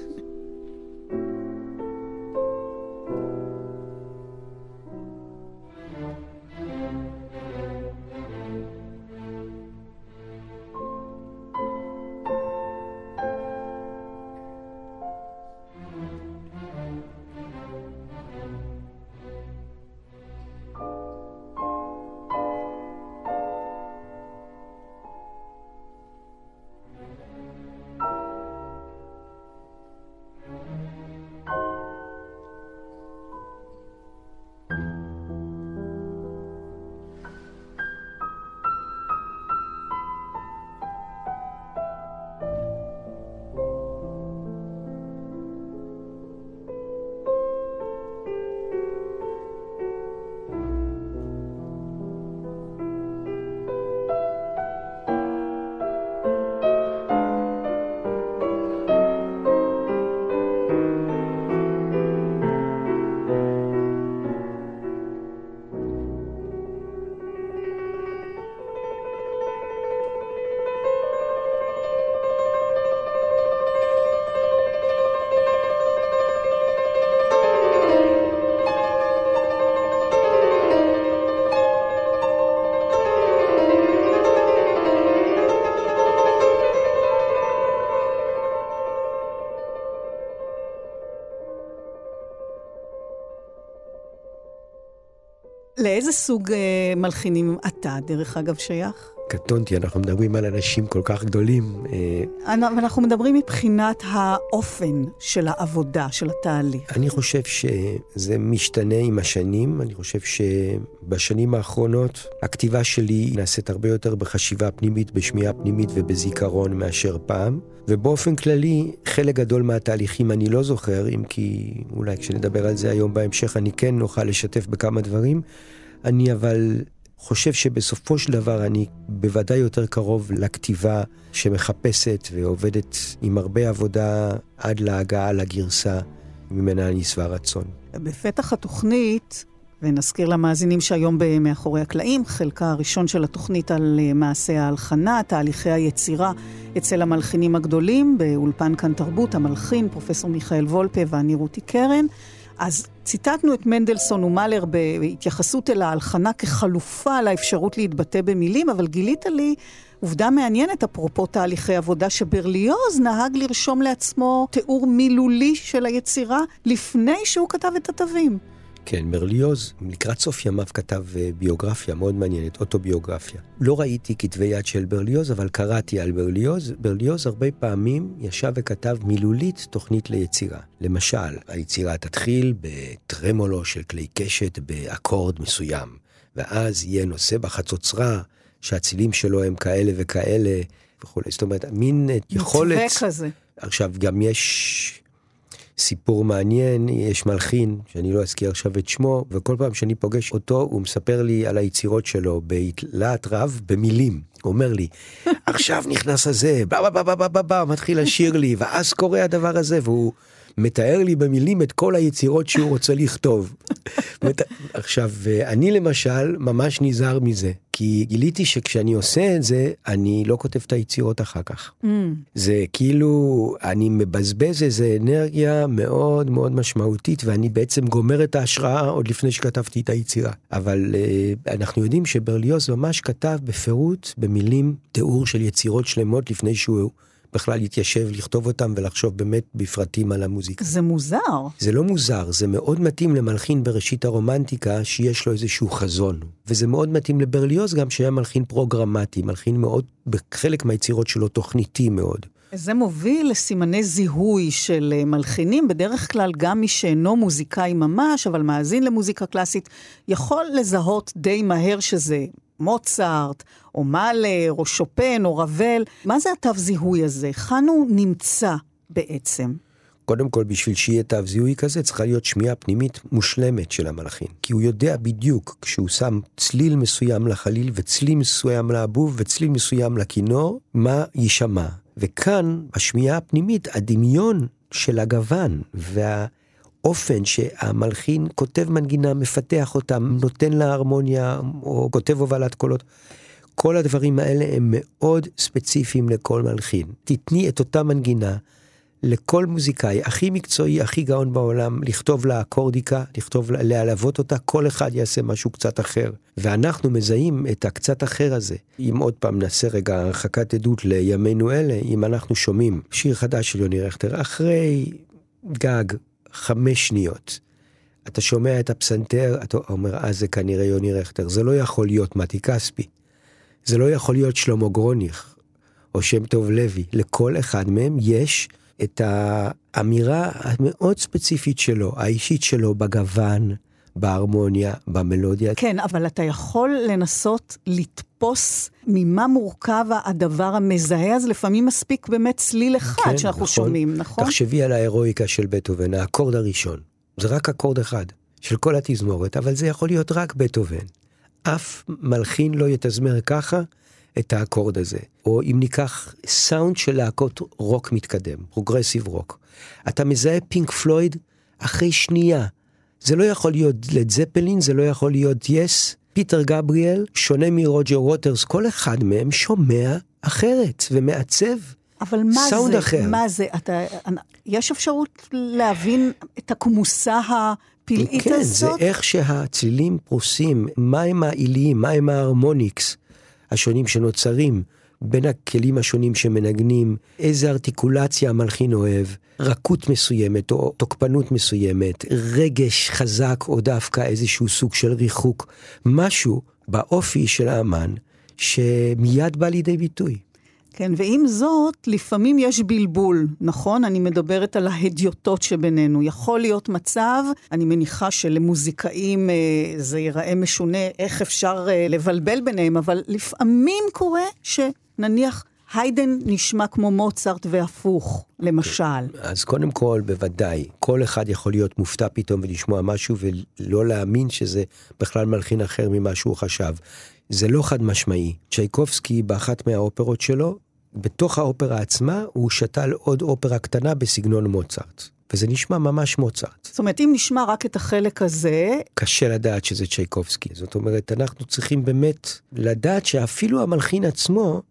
לאיזה סוג אה, מלחינים אתה, דרך אגב, שייך? קטונתי, אנחנו מדברים על אנשים כל כך גדולים. אה... אנחנו מדברים מבחינת האופן של העבודה, של התהליך. אני חושב שזה משתנה עם השנים. אני חושב שבשנים האחרונות הכתיבה שלי נעשית הרבה יותר בחשיבה פנימית, בשמיעה פנימית ובזיכרון מאשר פעם. ובאופן כללי, חלק גדול מהתהליכים אני לא זוכר, אם כי אולי כשנדבר על זה היום בהמשך אני כן נוכל לשתף בכמה דברים. אני אבל חושב שבסופו של דבר אני בוודאי יותר קרוב לכתיבה שמחפשת ועובדת עם הרבה עבודה עד להגעה לגרסה ממנה אני שבע רצון. בפתח התוכנית, ונזכיר למאזינים שהיום במאחורי הקלעים, חלקה הראשון של התוכנית על אה, מעשה ההלחנה, תהליכי היצירה אצל המלחינים הגדולים, באולפן כאן תרבות, המלחין, פרופסור מיכאל וולפה ואני רותי קרן. אז ציטטנו את מנדלסון ומלר בהתייחסות אל ההלחנה כחלופה לאפשרות להתבטא במילים, אבל גילית לי עובדה מעניינת, אפרופו תהליכי עבודה, שברליוז נהג לרשום לעצמו תיאור מילולי של היצירה לפני שהוא כתב את התווים. כן, ברליוז לקראת סוף ימיו כתב אה, ביוגרפיה מאוד מעניינת, אוטוביוגרפיה. לא ראיתי כתבי יד של ברליוז, אבל קראתי על ברליוז. ברליוז הרבה פעמים ישב וכתב מילולית תוכנית ליצירה. למשל, היצירה תתחיל בטרמולו של כלי קשת באקורד מסוים, ואז יהיה נושא בחצוצרה, שהצילים שלו הם כאלה וכאלה וכולי. זאת אומרת, מין יכולת... מתווה כזה. עכשיו, גם יש סיפור מעניין, יש מלחין, שאני לא אזכיר עכשיו את שמו, וכל פעם שאני פוגש אותו, הוא מספר לי על היצירות שלו בלהט רב, במילים. הוא אומר לי, עכשיו נכנס הזה, בא בא בא בא בא בא, מתחיל לשיר לי, ואז קורה הדבר הזה, והוא מתאר לי במילים את כל היצירות שהוא רוצה לכתוב. <laughs> עכשיו, אני למשל ממש נזהר מזה, כי גיליתי שכשאני עושה את זה, אני לא כותב את היצירות אחר כך. Mm. זה כאילו, אני מבזבז איזה אנרגיה מאוד מאוד משמעותית, ואני בעצם גומר את ההשראה עוד לפני שכתבתי את היצירה. אבל uh, אנחנו יודעים שברליוס ממש כתב בפירוט, במילים, תיאור של יצירות שלמות לפני שהוא... בכלל להתיישב, לכתוב אותם ולחשוב באמת בפרטים על המוזיקה. זה מוזר. זה לא מוזר, זה מאוד מתאים למלחין בראשית הרומנטיקה, שיש לו איזשהו חזון. וזה מאוד מתאים לברליוז גם שהיה מלחין פרוגרמטי, מלחין מאוד, בחלק מהיצירות שלו תוכניתי מאוד. זה מוביל לסימני זיהוי של אה, מלחינים, בדרך כלל גם מי שאינו מוזיקאי ממש, אבל מאזין למוזיקה קלאסית, יכול לזהות די מהר שזה מוצרט, או מאלר, או שופן, או רבל. מה זה התו זיהוי הזה? היכן הוא נמצא בעצם? קודם כל, בשביל שיהיה תו זיהוי כזה, צריכה להיות שמיעה פנימית מושלמת של המלחין. כי הוא יודע בדיוק, כשהוא שם צליל מסוים לחליל, וצליל מסוים לאבוב, וצליל מסוים לכינור, מה יישמע. וכאן, בשמיעה הפנימית, הדמיון של הגוון וה... האופן שהמלחין כותב מנגינה, מפתח אותה, נותן לה הרמוניה, או כותב הובלת קולות. כל הדברים האלה הם מאוד ספציפיים לכל מלחין. תתני את אותה מנגינה לכל מוזיקאי הכי מקצועי, הכי גאון בעולם, לכתוב לה אקורדיקה, לכתוב לה, להלוות אותה, כל אחד יעשה משהו קצת אחר. ואנחנו מזהים את הקצת אחר הזה. אם עוד פעם נעשה רגע הרחקת עדות לימינו אלה, אם אנחנו שומעים שיר חדש של יוני רכטר, אחרי גג חמש שניות. אתה שומע את הפסנתר, אתה אומר, אה, זה כנראה יוני רכטר. זה לא יכול להיות מתי כספי. זה לא יכול להיות שלמה גרוניך, או שם טוב לוי. לכל אחד מהם יש את האמירה המאוד ספציפית שלו, האישית שלו, בגוון, בהרמוניה, במלודיה. כן, אבל אתה יכול לנסות לתפוס ממה מורכב הדבר המזהה, אז לפעמים מספיק באמת צליל אחד כן, שאנחנו נכון. שומעים, נכון? תחשבי על ההירואיקה של בטהובן, האקורד הראשון. זה רק אקורד אחד של כל התזמורת, אבל זה יכול להיות רק בטהובן. אף מלחין לא יתזמר ככה את האקורד הזה. או אם ניקח סאונד של להקות רוק מתקדם, progressive rock. אתה מזהה פינק פלויד אחרי שנייה. זה לא יכול להיות לד זפלין, זה לא יכול להיות יס. פיטר גבריאל, שונה מרוג'ר ווטרס, כל אחד מהם שומע אחרת ומעצב אבל מה זה? אחר. מה זה? אתה, יש אפשרות להבין את הכמוסה הפלאית כן, הזאת? כן, זה איך שהצלילים פרוסים, מהם העיליים, מהם ההרמוניקס השונים שנוצרים בין הכלים השונים שמנגנים, איזה ארטיקולציה המלחין אוהב, רכות מסוימת או תוקפנות מסוימת, רגש חזק או דווקא איזשהו סוג של ריחוק, משהו באופי של האמן שמיד בא לידי ביטוי. כן, ועם זאת, לפעמים יש בלבול, נכון? אני מדברת על ההדיוטות שבינינו. יכול להיות מצב, אני מניחה שלמוזיקאים אה, זה ייראה משונה, איך אפשר אה, לבלבל ביניהם, אבל לפעמים קורה שנניח היידן נשמע כמו מוצרט והפוך, למשל. אז קודם כל, בוודאי, כל אחד יכול להיות מופתע פתאום ולשמוע משהו ולא להאמין שזה בכלל מלחין אחר ממה שהוא חשב. זה לא חד משמעי. צ'ייקובסקי, באחת מהאופרות שלו, בתוך האופרה עצמה, הוא שתל עוד אופרה קטנה בסגנון מוצרט. וזה נשמע ממש מוצרט. זאת אומרת, אם נשמע רק את החלק הזה... קשה לדעת שזה צ'ייקובסקי. זאת אומרת, אנחנו צריכים באמת לדעת שאפילו המלחין עצמו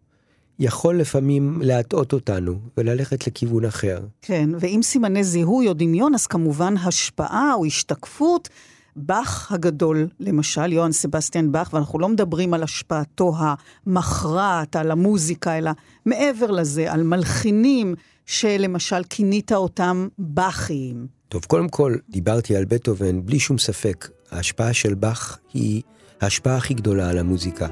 יכול לפעמים להטעות אותנו וללכת לכיוון אחר. כן, ואם סימני זיהוי או דמיון, אז כמובן השפעה או השתקפות. באך הגדול, למשל, יוהאן סבסטיאן באך, ואנחנו לא מדברים על השפעתו המכרעת, על המוזיקה, אלא מעבר לזה, על מלחינים שלמשל כינית אותם באכיים. טוב, קודם כל, דיברתי על בטהובן, בלי שום ספק, ההשפעה של באך היא ההשפעה הכי גדולה על המוזיקה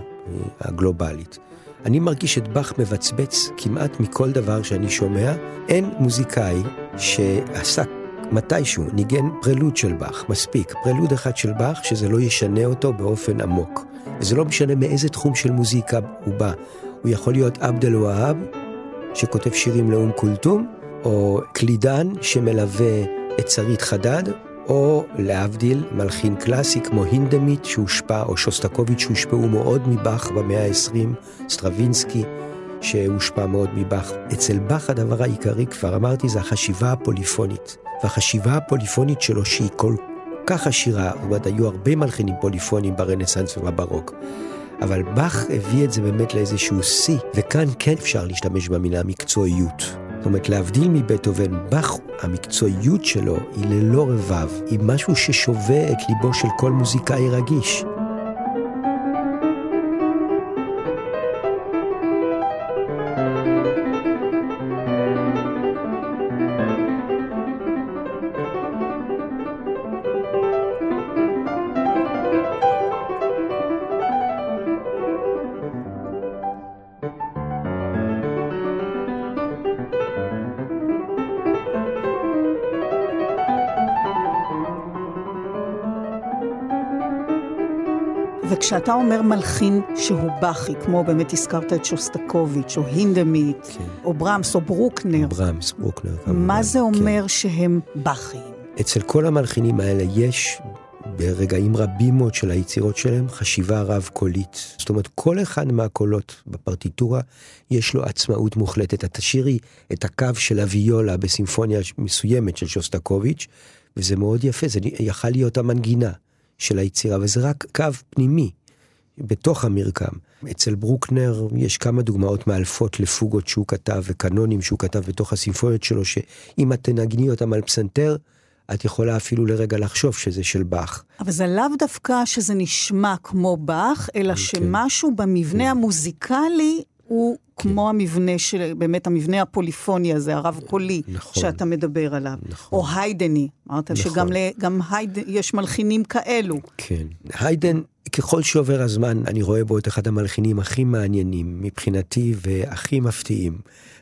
הגלובלית. אני מרגיש את באך מבצבץ כמעט מכל דבר שאני שומע. אין מוזיקאי שעשה מתישהו ניגן פרלוד של באך, מספיק. פרלוד אחד של באך שזה לא ישנה אותו באופן עמוק. וזה לא משנה מאיזה תחום של מוזיקה הוא בא. הוא יכול להיות עבד אל-והאב, שכותב שירים לאום כולתום, או קלידן שמלווה את שרית חדד, או להבדיל, מלחין קלאסי כמו הינדמית שהושפע, או שוסטקוביץ' שהושפעו מאוד מבאך במאה ה-20, סטרווינסקי שהושפע מאוד מבאך. אצל באך הדבר העיקרי, כבר אמרתי, זה החשיבה הפוליפונית. והחשיבה הפוליפונית שלו שהיא כל כך עשירה, זאת אומרת, היו הרבה מלחינים פוליפונים ברנסאנס ובברוק. אבל באך הביא את זה באמת לאיזשהו שיא, וכאן כן אפשר להשתמש במילה מקצועיות. זאת אומרת, להבדיל מבטהובן, באך, המקצועיות שלו היא ללא רבב, היא משהו ששובה את ליבו של כל מוזיקאי רגיש. וכשאתה אומר מלחין שהוא בכי, כמו באמת הזכרת את שוסטקוביץ', או הינדמית, כן. או ברמס, או ברוקנר. ברמס, ברוקנר. מה זה אומר כן. שהם בכיים? אצל כל המלחינים האלה יש ברגעים רבים מאוד של היצירות שלהם חשיבה רב-קולית. זאת אומרת, כל אחד מהקולות בפרטיטורה יש לו עצמאות מוחלטת. את תשאירי את הקו של הוויולה בסימפוניה מסוימת של שוסטקוביץ', וזה מאוד יפה, זה יכל להיות המנגינה. של היצירה, וזה רק קו פנימי בתוך המרקם. אצל ברוקנר יש כמה דוגמאות מאלפות לפוגות שהוא כתב וקנונים שהוא כתב בתוך הסימפוניות שלו, שאם את תנגני אותם על פסנתר, את יכולה אפילו לרגע לחשוב שזה של באך. אבל זה לאו דווקא שזה נשמע כמו באך, אלא כן. שמשהו במבנה כן. המוזיקלי הוא כן. כמו המבנה של, באמת המבנה הפוליפוני הזה, הרב-קולי, נכון, שאתה מדבר עליו. נכון. או היידני, אמרת נכון. שגם גם היידן, יש מלחינים כאלו. כן. היידן, ככל שעובר הזמן, אני רואה בו את אחד המלחינים הכי מעניינים מבחינתי והכי מפתיעים.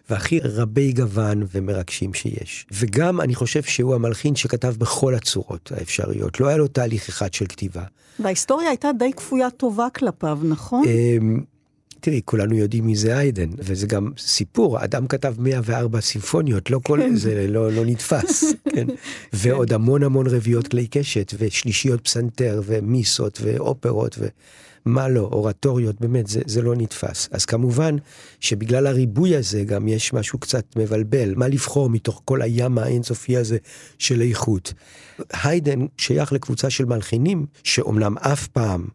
והכי רבי גוון ומרגשים שיש. וגם אני חושב שהוא המלחין שכתב בכל הצורות האפשריות, לא היה לו תהליך אחד של כתיבה. וההיסטוריה הייתה די כפויה טובה כלפיו, נכון? תראי, כולנו יודעים מי זה איידן, וזה גם סיפור, אדם כתב 104 סימפוניות, לא כל כן. זה לא, לא נתפס, <laughs> כן? ועוד המון המון רביעיות כלי קשת, ושלישיות פסנתר, ומיסות, ואופרות, ומה לא, אורטוריות, באמת, זה, זה לא נתפס. אז כמובן שבגלל הריבוי הזה גם יש משהו קצת מבלבל, מה לבחור מתוך כל הים האינסופי הזה של איכות. היידן שייך לקבוצה של מלחינים, שאומנם אף פעם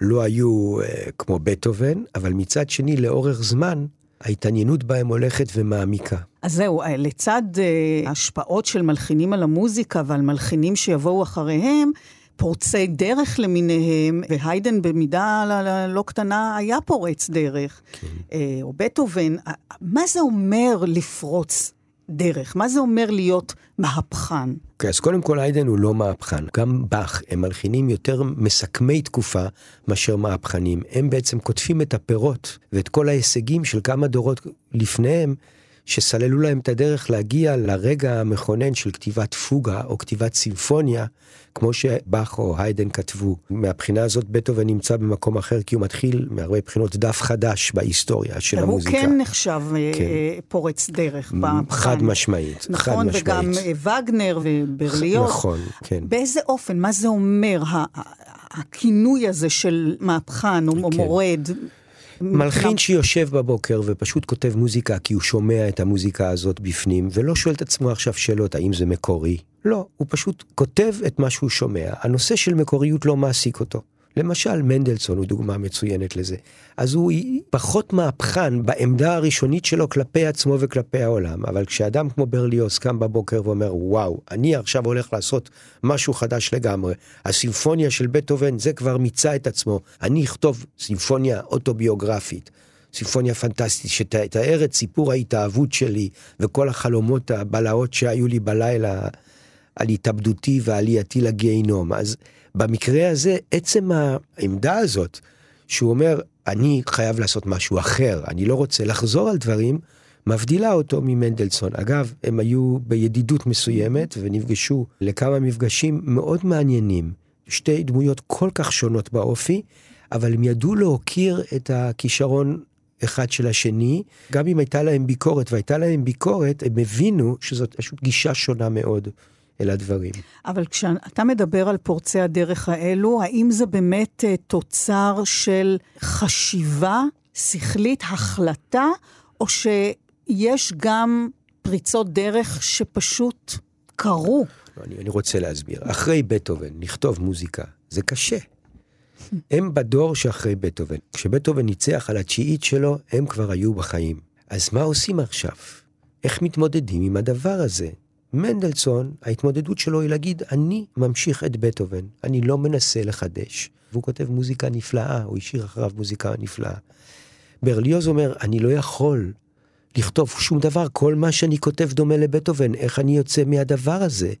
לא היו uh, כמו בטהובן, אבל מצד שני, לאורך זמן, ההתעניינות בהם הולכת ומעמיקה. אז זהו, אה, לצד uh, השפעות של מלחינים על המוזיקה ועל מלחינים שיבואו אחריהם, פורצי דרך למיניהם, והיידן במידה לא קטנה היה פורץ דרך, כן. או בטהובן, מה זה אומר לפרוץ דרך? מה זה אומר להיות מהפכן? אוקיי, okay, אז קודם כל איידן הוא לא מהפכן. גם באך הם מלחינים יותר מסכמי תקופה מאשר מהפכנים. הם בעצם קוטפים את הפירות ואת כל ההישגים של כמה דורות לפניהם. שסללו להם את הדרך להגיע לרגע המכונן של כתיבת פוגה או כתיבת סימפוניה, כמו שבאך או היידן כתבו. מהבחינה הזאת בטהובן נמצא במקום אחר, כי הוא מתחיל מהרבה בחינות דף חדש בהיסטוריה של המוזיקה. הוא כן נחשב אה, כן. פורץ דרך. חד משמעית, נכון, חד משמעית. וגם אה, וגנר וברליות. נכון, כן. באיזה אופן, מה זה אומר, הכינוי הזה של מהפכן או כן. מורד? מלחין שיושב בבוקר ופשוט כותב מוזיקה כי הוא שומע את המוזיקה הזאת בפנים, ולא שואל את עצמו עכשיו שאלות האם זה מקורי. לא, הוא פשוט כותב את מה שהוא שומע. הנושא של מקוריות לא מעסיק אותו. למשל, מנדלסון הוא דוגמה מצוינת לזה. אז הוא פחות מהפכן בעמדה הראשונית שלו כלפי עצמו וכלפי העולם. אבל כשאדם כמו ברליוס קם בבוקר ואומר, וואו, אני עכשיו הולך לעשות משהו חדש לגמרי. הסימפוניה של בטהובן, זה כבר מיצה את עצמו. אני אכתוב סימפוניה אוטוביוגרפית. סימפוניה פנטסטית שתאר את סיפור ההתאהבות שלי וכל החלומות הבלהות שהיו לי בלילה על התאבדותי ועלייתי לגיהינום. אז במקרה הזה, עצם העמדה הזאת, שהוא אומר, אני חייב לעשות משהו אחר, אני לא רוצה לחזור על דברים, מבדילה אותו ממנדלסון. אגב, הם היו בידידות מסוימת ונפגשו לכמה מפגשים מאוד מעניינים. שתי דמויות כל כך שונות באופי, אבל הם ידעו להוקיר את הכישרון אחד של השני. גם אם הייתה להם ביקורת, והייתה להם ביקורת, הם הבינו שזאת פשוט גישה שונה מאוד. אל הדברים. אבל כשאתה מדבר על פורצי הדרך האלו, האם זה באמת uh, תוצר של חשיבה שכלית, החלטה, או שיש גם פריצות דרך שפשוט קרו? לא, אני, אני רוצה להסביר. אחרי בטהובן, לכתוב מוזיקה, זה קשה. הם בדור שאחרי בטהובן. כשבטהובן ניצח על התשיעית שלו, הם כבר היו בחיים. אז מה עושים עכשיו? איך מתמודדים עם הדבר הזה? מנדלסון, ההתמודדות שלו היא להגיד, אני ממשיך את בטהובן, אני לא מנסה לחדש. והוא כותב מוזיקה נפלאה, הוא השאיר אחריו מוזיקה נפלאה. ברליוז אומר, אני לא יכול לכתוב שום דבר, כל מה שאני כותב דומה לבטהובן, איך אני יוצא מהדבר הזה?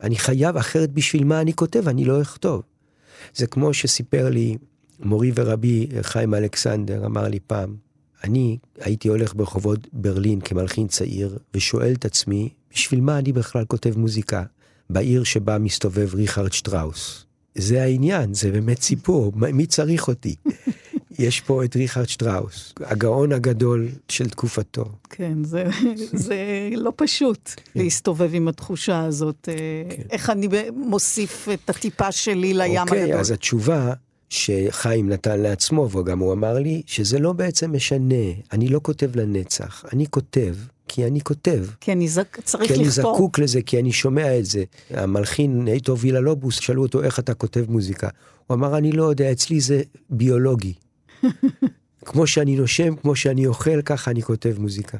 אני חייב, אחרת בשביל מה אני כותב, אני לא אכתוב. זה כמו שסיפר לי מורי ורבי חיים אלכסנדר, אמר לי פעם, אני הייתי הולך ברחובות ברלין כמלחין צעיר, ושואל את עצמי, בשביל מה אני בכלל כותב מוזיקה בעיר שבה מסתובב ריכרד שטראוס? זה העניין, זה באמת סיפור, מי צריך אותי? <laughs> יש פה את ריכרד שטראוס, הגאון הגדול של תקופתו. כן, זה, זה לא פשוט להסתובב עם התחושה הזאת. אה, כן. איך אני מוסיף את הטיפה שלי לים אוקיי, הגדול. אז התשובה שחיים נתן לעצמו, וגם הוא אמר לי, שזה לא בעצם משנה, אני לא כותב לנצח, אני כותב כי אני כותב. כי אני זק... צריך כי לכתוב. כי אני זקוק לזה, כי אני שומע את זה. המלחין איתו וילה לובוס, שאלו אותו איך אתה כותב מוזיקה. הוא אמר, אני לא יודע, אצלי זה ביולוגי. <laughs> כמו שאני נושם, כמו שאני אוכל, ככה אני כותב מוזיקה.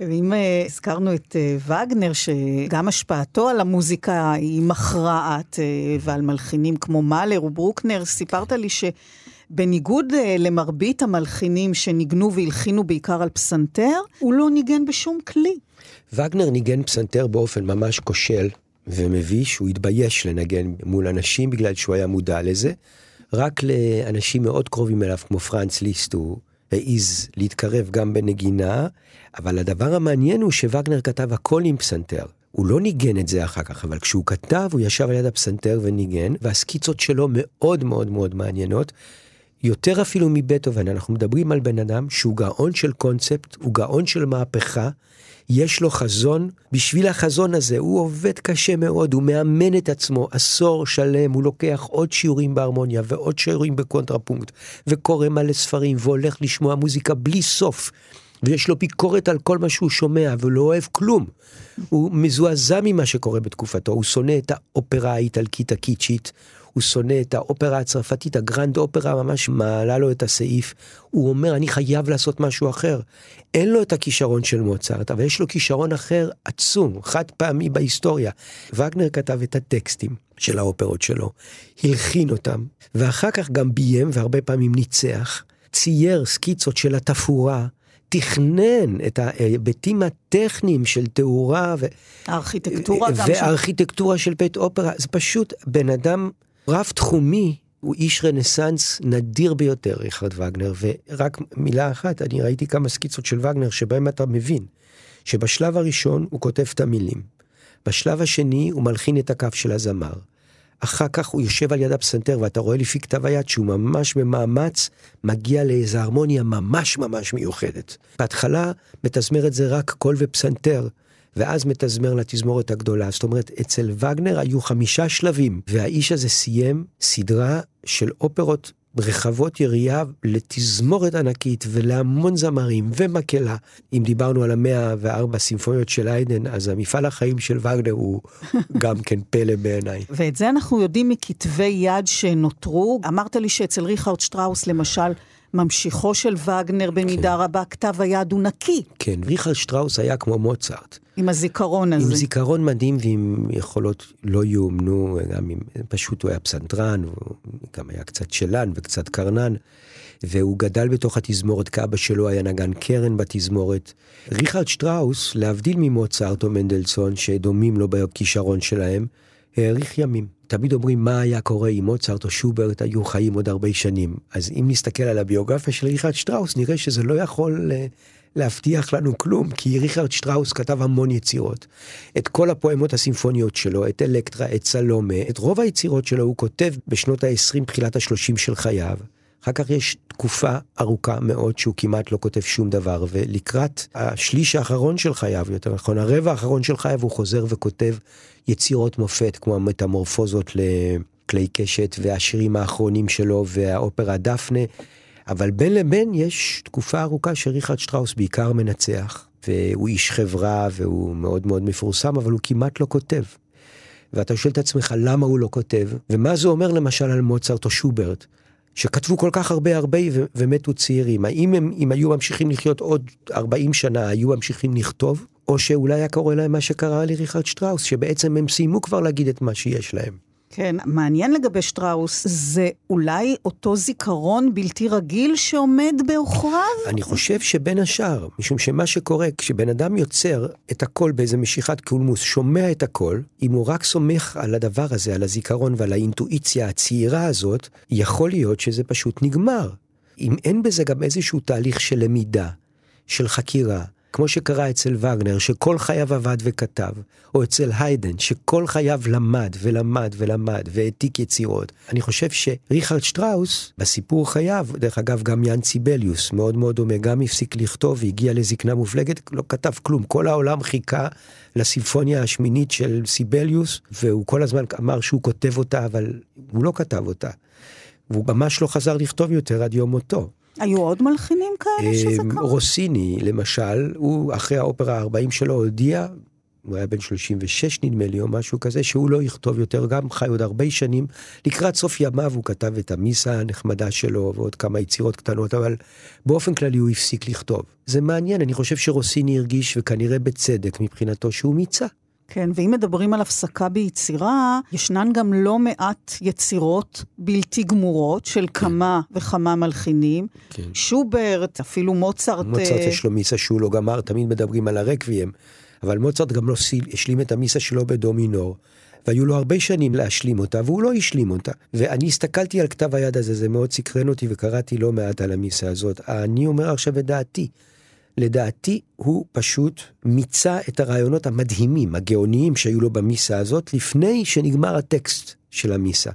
ואם uh, הזכרנו את uh, וגנר, שגם השפעתו על המוזיקה היא מכרעת, uh, ועל מלחינים כמו מאלר וברוקנר, סיפרת לי שבניגוד uh, למרבית המלחינים שניגנו והלחינו בעיקר על פסנתר, הוא לא ניגן בשום כלי. וגנר ניגן פסנתר באופן ממש כושל ומביש, הוא התבייש לנגן מול אנשים בגלל שהוא היה מודע לזה. רק לאנשים מאוד קרובים אליו, כמו פרנץ ליסט, הוא העז להתקרב גם בנגינה, אבל הדבר המעניין הוא שווגנר כתב הכל עם פסנתר. הוא לא ניגן את זה אחר כך, אבל כשהוא כתב, הוא ישב על יד הפסנתר וניגן, והסקיצות שלו מאוד מאוד מאוד מעניינות. יותר אפילו מבטהובן, אנחנו מדברים על בן אדם שהוא גאון של קונספט, הוא גאון של מהפכה, יש לו חזון, בשביל החזון הזה הוא עובד קשה מאוד, הוא מאמן את עצמו עשור שלם, הוא לוקח עוד שיעורים בהרמוניה ועוד שיעורים בקונטרפונקט, וקורא מלא ספרים, והולך לשמוע מוזיקה בלי סוף. ויש לו ביקורת על כל מה שהוא שומע, ולא אוהב כלום. הוא מזועזע ממה שקורה בתקופתו, הוא שונא את האופרה האיטלקית הקיצ'ית, הוא שונא את האופרה הצרפתית, הגרנד אופרה ממש מעלה לו את הסעיף. הוא אומר, אני חייב לעשות משהו אחר. אין לו את הכישרון של מוצרט, אבל יש לו כישרון אחר עצום, חד פעמי בהיסטוריה. וגנר כתב את הטקסטים של האופרות שלו, הלחין אותם, ואחר כך גם ביים והרבה פעמים ניצח, צייר סקיצות של התפאורה. תכנן את ההיבטים הטכניים של תאורה ו... הארכיטקטורה גם. והארכיטקטורה של בית אופרה, זה פשוט בן אדם רב תחומי, הוא איש רנסאנס נדיר ביותר, ריכרד וגנר, ורק מילה אחת, אני ראיתי כמה סקיצות של וגנר שבהם אתה מבין שבשלב הראשון הוא כותב את המילים, בשלב השני הוא מלחין את הקו של הזמר, אחר כך הוא יושב על יד הפסנתר ואתה רואה לפי כתב היד שהוא ממש במאמץ מגיע לאיזו הרמוניה ממש ממש מיוחדת. בהתחלה מתזמר את זה רק קול ופסנתר, ואז מתזמר לתזמורת הגדולה. זאת אומרת, אצל וגנר היו חמישה שלבים, והאיש הזה סיים סדרה של אופרות רחבות יריעה לתזמורת ענקית ולהמון זמרים ומקהלה. אם דיברנו על המאה וארבע סימפוניות של איידן, אז המפעל החיים של וגנר הוא <laughs> גם כן פלא בעיניי. ואת זה אנחנו יודעים מכתבי יד שנותרו. אמרת לי שאצל ריכרד שטראוס למשל, ממשיכו של וגנר במידה כן. רבה, כתב היד הוא נקי. כן, ריכרד שטראוס היה כמו מוצרט. עם הזיכרון הזה. עם זיכרון מדהים ועם יכולות לא יאומנו, גם עם, פשוט הוא היה פסנתרן, הוא גם היה קצת שלן וקצת קרנן, והוא גדל בתוך התזמורת, כאבא שלו היה נגן קרן בתזמורת. ריכרד שטראוס, להבדיל ממוצרט או מנדלסון, שדומים לו בכישרון שלהם, האריך ימים. תמיד אומרים מה היה קורה אם מוצרט או שוברט היו חיים עוד הרבה שנים. אז אם נסתכל על הביוגרפיה של ריכרד שטראוס, נראה שזה לא יכול אה, להבטיח לנו כלום, כי ריכרד שטראוס כתב המון יצירות. את כל הפואמות הסימפוניות שלו, את אלקטרה, את סלומה, את רוב היצירות שלו הוא כותב בשנות ה-20, תחילת ה-30 של חייו. אחר כך יש תקופה ארוכה מאוד שהוא כמעט לא כותב שום דבר, ולקראת השליש האחרון של חייו, יותר נכון, הרבע האחרון של חייו, הוא חוזר וכותב יצירות מופת, כמו המטמורפוזות לכלי קשת, והשירים האחרונים שלו, והאופרה דפנה. אבל בין לבין יש תקופה ארוכה שריכרד שטראוס בעיקר מנצח, והוא איש חברה והוא מאוד מאוד מפורסם, אבל הוא כמעט לא כותב. ואתה שואל את עצמך למה הוא לא כותב, ומה זה אומר למשל על מוצרט או שוברט, שכתבו כל כך הרבה הרבה ומתו צעירים. האם הם, אם היו ממשיכים לחיות עוד 40 שנה, היו ממשיכים לכתוב? או שאולי היה קורה להם מה שקרה לריכרד שטראוס, שבעצם הם סיימו כבר להגיד את מה שיש להם. כן, מעניין לגבי שטראוס, זה אולי אותו זיכרון בלתי רגיל שעומד בעוכריו? אני חושב שבין השאר, משום שמה שקורה, כשבן אדם יוצר את הכל באיזה משיכת קולמוס, שומע את הכל, אם הוא רק סומך על הדבר הזה, על הזיכרון ועל האינטואיציה הצעירה הזאת, יכול להיות שזה פשוט נגמר. אם אין בזה גם איזשהו תהליך של למידה, של חקירה, כמו שקרה אצל וגנר, שכל חייו עבד וכתב, או אצל היידן, שכל חייו למד ולמד ולמד והעתיק יצירות. אני חושב שריכרד שטראוס, בסיפור חייו, דרך אגב, גם יאן ציבליוס, מאוד מאוד דומה, גם הפסיק לכתוב והגיע לזקנה מופלגת, לא כתב כלום. כל העולם חיכה לסימפוניה השמינית של סיבליוס, והוא כל הזמן אמר שהוא כותב אותה, אבל הוא לא כתב אותה. והוא ממש לא חזר לכתוב יותר עד יום מותו. היו עוד מלחינים כאלה שזה אמ, קרה? רוסיני, למשל, הוא אחרי האופרה ה-40 שלו הודיע, הוא היה בן 36 נדמה לי, או משהו כזה, שהוא לא יכתוב יותר, גם חי עוד הרבה שנים. לקראת סוף ימיו הוא כתב את המיסה הנחמדה שלו ועוד כמה יצירות קטנות, אבל באופן כללי הוא הפסיק לכתוב. זה מעניין, אני חושב שרוסיני הרגיש, וכנראה בצדק מבחינתו, שהוא מיצה. כן, ואם מדברים על הפסקה ביצירה, ישנן גם לא מעט יצירות בלתי גמורות של כמה וכמה מלחינים. כן. שוברט, אפילו מוצרט. מוצרט אה, יש לו מיסה שהוא לא גמר, תמיד מדברים על הרקוויאם, אבל מוצרט גם לא השלים את המיסה שלו בדומינור. והיו לו הרבה שנים להשלים אותה, והוא לא השלים אותה. ואני הסתכלתי על כתב היד הזה, זה מאוד סקרן אותי, וקראתי לא מעט על המיסה הזאת. אני אומר עכשיו את דעתי. לדעתי, הוא פשוט מיצה את הרעיונות המדהימים, הגאוניים שהיו לו במיסה הזאת, לפני שנגמר הטקסט של המיסה.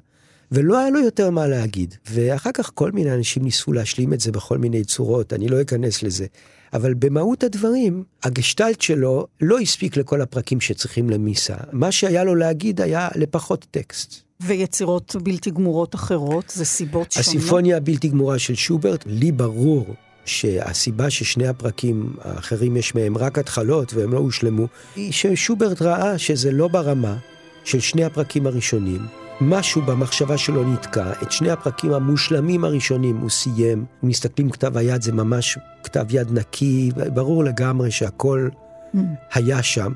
ולא היה לו יותר מה להגיד. ואחר כך כל מיני אנשים ניסו להשלים את זה בכל מיני צורות, אני לא אכנס לזה. אבל במהות הדברים, הגשטלט שלו לא הספיק לכל הפרקים שצריכים למיסה. מה שהיה לו להגיד היה לפחות טקסט. ויצירות בלתי גמורות אחרות, זה סיבות שונות. הסימפוניה הבלתי גמורה של שוברט, לי ברור שהסיבה ששני הפרקים האחרים יש מהם רק התחלות והם לא הושלמו, היא ששוברט ראה שזה לא ברמה של שני הפרקים הראשונים. משהו במחשבה שלו נתקע, את שני הפרקים המושלמים הראשונים הוא סיים. מסתכלים כתב היד זה ממש כתב יד נקי, ברור לגמרי שהכל היה שם.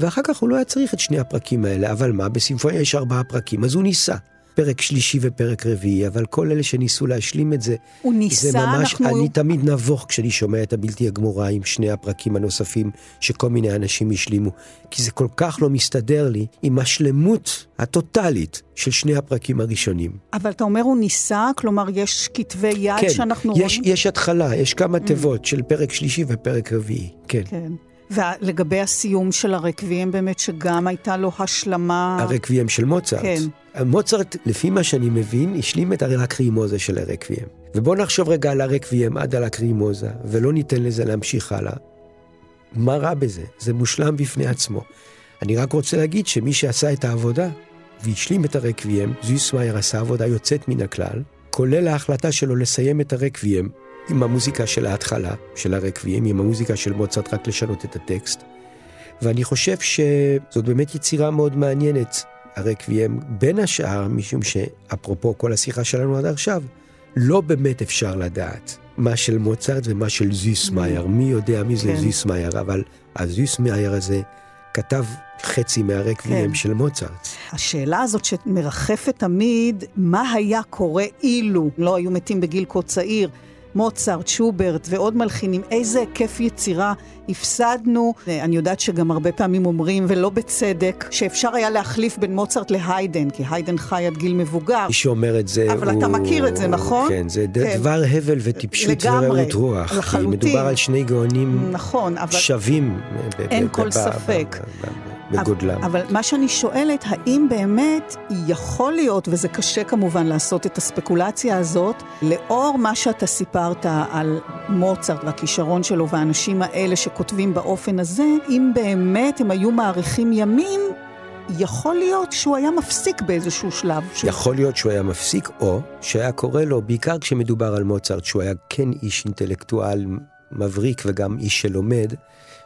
ואחר כך הוא לא היה צריך את שני הפרקים האלה, אבל מה, בסימפוניה יש ארבעה פרקים, אז הוא ניסה. פרק שלישי ופרק רביעי, אבל כל אלה שניסו להשלים את זה, הוא ניסה, זה ממש, אנחנו... אני תמיד נבוך כשאני שומע את הבלתי הגמורה עם שני הפרקים הנוספים שכל מיני אנשים השלימו, כי זה כל כך לא מסתדר לי עם השלמות הטוטלית של שני הפרקים הראשונים. אבל אתה אומר הוא ניסה, כלומר יש כתבי יד כן, שאנחנו יש, רואים? יש התחלה, יש כמה תיבות של פרק שלישי ופרק רביעי, כן. כן. ולגבי הסיום של הרקבים באמת, שגם הייתה לו השלמה... הרקוויאם של מוצרט. כן. מוצרט, לפי מה שאני מבין, השלים את הלקרימוזה של הרקוויאם. ובואו נחשוב רגע על הרקוויאם עד הלקרימוזה, ולא ניתן לזה להמשיך הלאה. מה רע בזה? זה מושלם בפני עצמו. אני רק רוצה להגיד שמי שעשה את העבודה והשלים את הרקוויאם, זויסמאייר עשה עבודה יוצאת מן הכלל, כולל ההחלטה שלו לסיים את הרקוויאם עם המוזיקה של ההתחלה, של הרקוויאם, עם המוזיקה של מוצרט, רק לשנות את הטקסט. ואני חושב שזאת באמת יצירה מאוד מעניינת, הרקוויאם, בין השאר, משום שאפרופו כל השיחה שלנו עד עכשיו, לא באמת אפשר לדעת מה של מוצרט ומה של זיסמאייר. מי יודע מי זה כן. זיסמאייר, אבל הזיסמאייר הזה כתב חצי מהרקוויאם כן. של מוצרט. השאלה הזאת שמרחפת תמיד, מה היה קורה אילו לא היו מתים בגיל כה צעיר? מוצרט, שוברט ועוד מלחינים, איזה היקף יצירה הפסדנו. אני יודעת שגם הרבה פעמים אומרים, ולא בצדק, שאפשר היה להחליף בין מוצרט להיידן, כי היידן חי עד גיל מבוגר. מי שאומר את זה אבל הוא... אתה מכיר את זה, נכון? כן, זה כן. דבר הבל וטיפשות לגמרי, ורעות רוח. לחלוטין. כי מדובר על שני גאונים נכון, אבל שווים. ב- ב- אין ב- כל ב- ספק. ב- ב- בגודלם. אבל, מה שאני שואלת, האם באמת יכול להיות, וזה קשה כמובן לעשות את הספקולציה הזאת, לאור מה שאתה סיפרת על מוצרט והכישרון שלו והאנשים האלה שכותבים באופן הזה, אם באמת הם היו מאריכים ימים, יכול להיות שהוא היה מפסיק באיזשהו שלב. יכול להיות שהוא היה מפסיק, או שהיה קורה לו, בעיקר כשמדובר על מוצרט, שהוא היה כן איש אינטלקטואל מבריק וגם איש שלומד,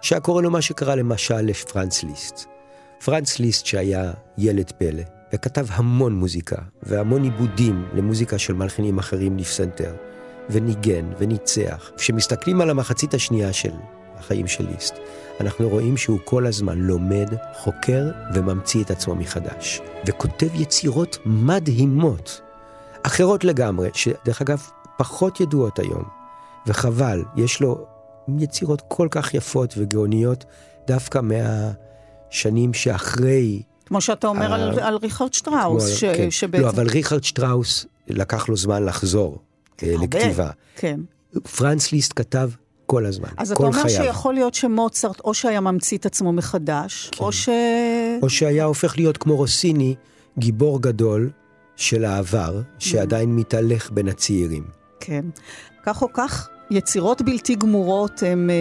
שהיה קורה לו מה שקרה למשל לפרנץ ליסט. פרנץ ליסט שהיה ילד פלא, וכתב המון מוזיקה, והמון עיבודים למוזיקה של מלחינים אחרים לפסנתר, וניגן, וניצח. כשמסתכלים על המחצית השנייה של החיים של ליסט, אנחנו רואים שהוא כל הזמן לומד, חוקר וממציא את עצמו מחדש. וכותב יצירות מדהימות, אחרות לגמרי, שדרך אגב פחות ידועות היום. וחבל, יש לו יצירות כל כך יפות וגאוניות דווקא מהשנים שאחרי... כמו שאתה אומר ה... על, על ריכרד שטראוס, ש... כן. שבעצם... לא, אבל ריכרד שטראוס לקח לו זמן לחזור אה, הרבה, לכתיבה. כן. פרנס ליסט כתב כל הזמן, כל חייו. אז אתה אומר חייו. שיכול להיות שמוצרט, או שהיה ממציא את עצמו מחדש, כן. או ש... או שהיה הופך להיות כמו רוסיני, גיבור גדול של העבר, שעדיין mm. מתהלך בין הצעירים. כן. כך או כך, יצירות בלתי גמורות הן אה,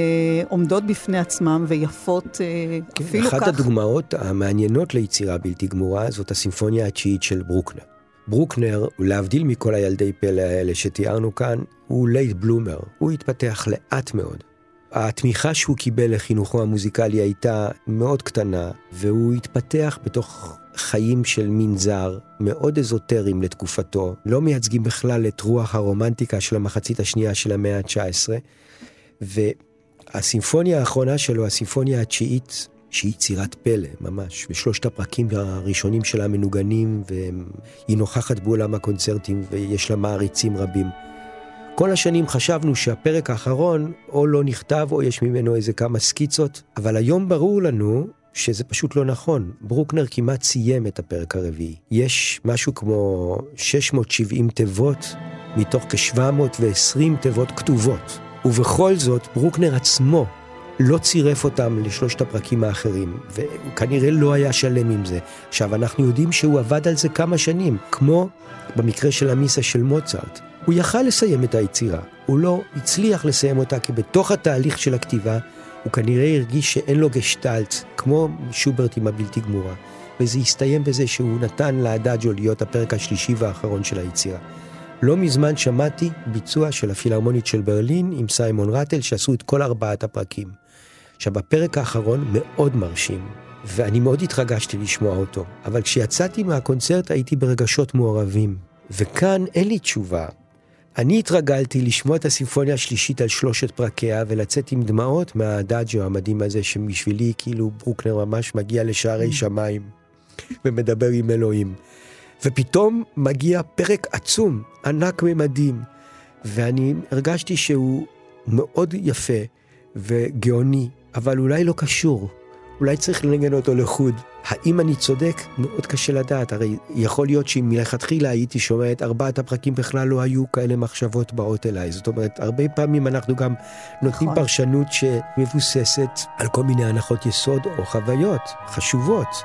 עומדות בפני עצמן ויפות אה, כן, אפילו אחת כך. אחת הדוגמאות המעניינות ליצירה בלתי גמורה זאת הסימפוניה התשיעית של ברוקנר. ברוקנר, להבדיל מכל הילדי פלא האלה שתיארנו כאן, הוא late bloomer, הוא התפתח לאט מאוד. התמיכה שהוא קיבל לחינוכו המוזיקלי הייתה מאוד קטנה, והוא התפתח בתוך חיים של מנזר, מאוד אזוטריים לתקופתו, לא מייצגים בכלל את רוח הרומנטיקה של המחצית השנייה של המאה ה-19, והסימפוניה האחרונה שלו, הסימפוניה התשיעית, שהיא יצירת פלא, ממש, ושלושת הפרקים הראשונים שלה מנוגנים, והיא נוכחת בעולם הקונצרטים, ויש לה מעריצים רבים. כל השנים חשבנו שהפרק האחרון או לא נכתב או יש ממנו איזה כמה סקיצות, אבל היום ברור לנו שזה פשוט לא נכון. ברוקנר כמעט סיים את הפרק הרביעי. יש משהו כמו 670 תיבות מתוך כ-720 תיבות כתובות. ובכל זאת, ברוקנר עצמו לא צירף אותם לשלושת הפרקים האחרים, וכנראה לא היה שלם עם זה. עכשיו, אנחנו יודעים שהוא עבד על זה כמה שנים, כמו במקרה של המיסה של מוצרט. הוא יכל לסיים את היצירה, הוא לא הצליח לסיים אותה, כי בתוך התהליך של הכתיבה הוא כנראה הרגיש שאין לו גשטלט, כמו שוברט עם הבלתי גמורה. וזה הסתיים בזה שהוא נתן לאדאג'ו להיות הפרק השלישי והאחרון של היצירה. לא מזמן שמעתי ביצוע של הפילהרמונית של ברלין עם סיימון רטל שעשו את כל ארבעת הפרקים. עכשיו, הפרק האחרון מאוד מרשים, ואני מאוד התרגשתי לשמוע אותו, אבל כשיצאתי מהקונצרט הייתי ברגשות מעורבים. וכאן אין לי תשובה, אני התרגלתי לשמוע את הסימפוניה השלישית על שלושת פרקיה ולצאת עם דמעות מהדאג'ו המדהים הזה שבשבילי כאילו ברוקנר ממש מגיע לשערי mm. שמיים ומדבר עם אלוהים. ופתאום מגיע פרק עצום, ענק ממדים, ואני הרגשתי שהוא מאוד יפה וגאוני, אבל אולי לא קשור. אולי צריך לנגן אותו לחוד. האם אני צודק? מאוד קשה לדעת, הרי יכול להיות שאם מלכתחילה הייתי שומע את ארבעת הפרקים בכלל לא היו כאלה מחשבות באות אליי. זאת אומרת, הרבה פעמים אנחנו גם נותנים נכון. פרשנות שמבוססת על כל מיני הנחות יסוד או חוויות חשובות,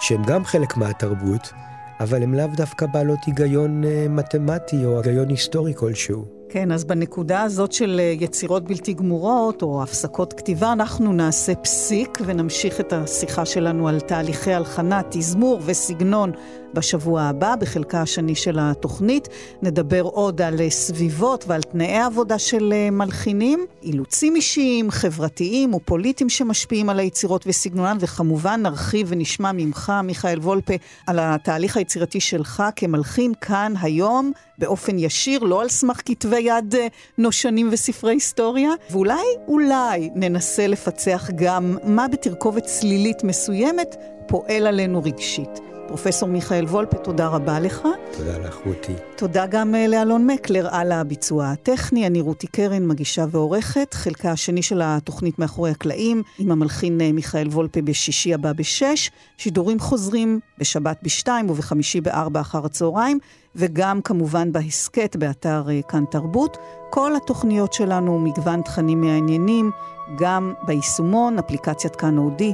שהן גם חלק מהתרבות, אבל הן לאו דווקא בעלות היגיון אה, מתמטי או היגיון היסטורי כלשהו. כן, אז בנקודה הזאת של אה, יצירות בלתי גמורות או הפסקות כתיבה, אנחנו נעשה פסיק ונמשיך את השיחה שלנו על תהליכי הלחנה, תזמור וסגנון בשבוע הבא, בחלקה השני של התוכנית. נדבר עוד על אה, סביבות ועל תנאי עבודה של אה, מלחינים, אילוצים אישיים, חברתיים ופוליטיים שמשפיעים על היצירות וסגנונן, וכמובן נרחיב ונשמע ממך, מיכאל וולפה, על התהליך היצירתי שלך כמלחין כאן היום. באופן ישיר, לא על סמך כתבי יד אה, נושנים וספרי היסטוריה, ואולי, אולי ננסה לפצח גם מה בתרכובת צלילית מסוימת פועל עלינו רגשית. פרופסור מיכאל וולפה, תודה רבה לך. תודה לך, רותי. תודה גם אה, לאלון מקלר על הביצוע הטכני. אני רותי קרן, מגישה ועורכת. חלקה השני של התוכנית מאחורי הקלעים, עם המלחין אה, מיכאל וולפה בשישי הבא בשש. שידורים חוזרים בשבת בשתיים ובחמישי בארבע אחר הצהריים, וגם כמובן בהסכת באתר אה, כאן תרבות. כל התוכניות שלנו, מגוון תכנים מעניינים, גם ביישומון, אפליקציית כאן אודי.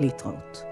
להתראות.